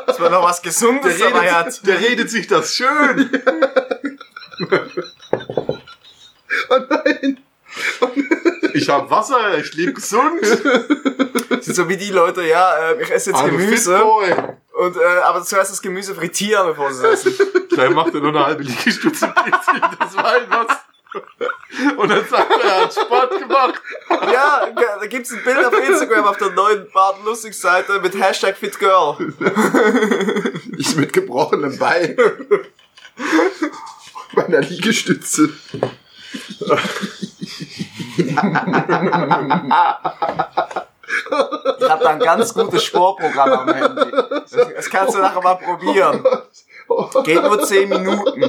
Dass man noch was Gesundes Der dabei hat. redet, der redet sich das schön. Oh nein. Ich habe Wasser, ich lebe gesund. So wie die Leute, ja, äh, ich esse jetzt I'm a Gemüse. Und, äh, aber zuerst das Gemüse frittieren, bevor sie es essen. Dann macht er nur eine halbe Liegestütze das Wein was. Und dann sagt er, er hat Sport gemacht. Ja, da gibt's ein Bild auf Instagram auf der neuen Bart Lustig Seite mit Hashtag FitGirl. Ich mit gebrochenem Bein. Meiner Liegestütze. Ich hab da ein ganz gutes Sportprogramm am Handy. Das, kannst du nachher mal probieren. Geht nur 10 Minuten.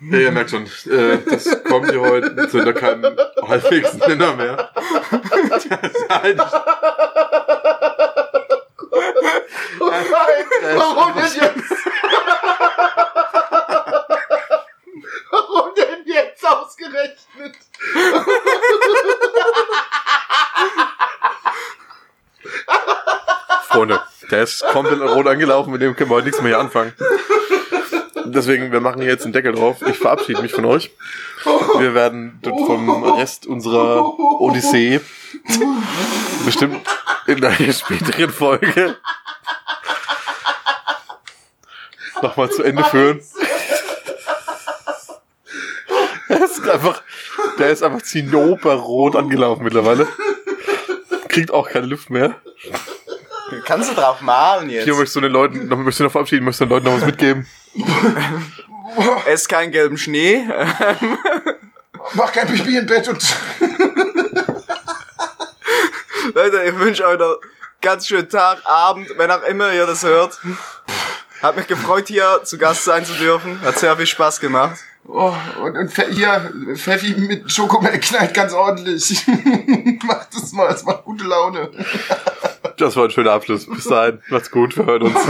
Ja, ihr merkt schon, äh, das kommt hier heute zu keinem halbwegs Nenner mehr. Das ist halt Warum denn jetzt? Warum denn jetzt ausgerechnet? Freunde, der ist komplett rot angelaufen, mit dem können wir heute nichts mehr hier anfangen. Deswegen, wir machen hier jetzt einen Deckel drauf. Ich verabschiede mich von euch. Wir werden vom Rest unserer Odyssee bestimmt in einer späteren Folge nochmal zu Ende führen. Der ist einfach, der ist einfach zinnoberrot angelaufen mittlerweile. Kriegt auch keine Luft mehr. Kannst du drauf malen jetzt? Hier möchtest du den Leuten, noch, möchtest du noch verabschieden, möchtest du den Leuten noch was mitgeben? Ess keinen gelben Schnee. Mach kein Pipi im Bett und. Leute, ich wünsche euch noch ganz schönen Tag, Abend, wenn auch immer ihr das hört. Hat mich gefreut, hier zu Gast sein zu dürfen. Hat sehr viel Spaß gemacht. Oh, und, und hier, Pfeffi mit Schokomel knallt ganz ordentlich. Macht das mal, es macht gute Laune. Das war ein schöner Abschluss. Bis dahin, macht's gut, wir hören uns.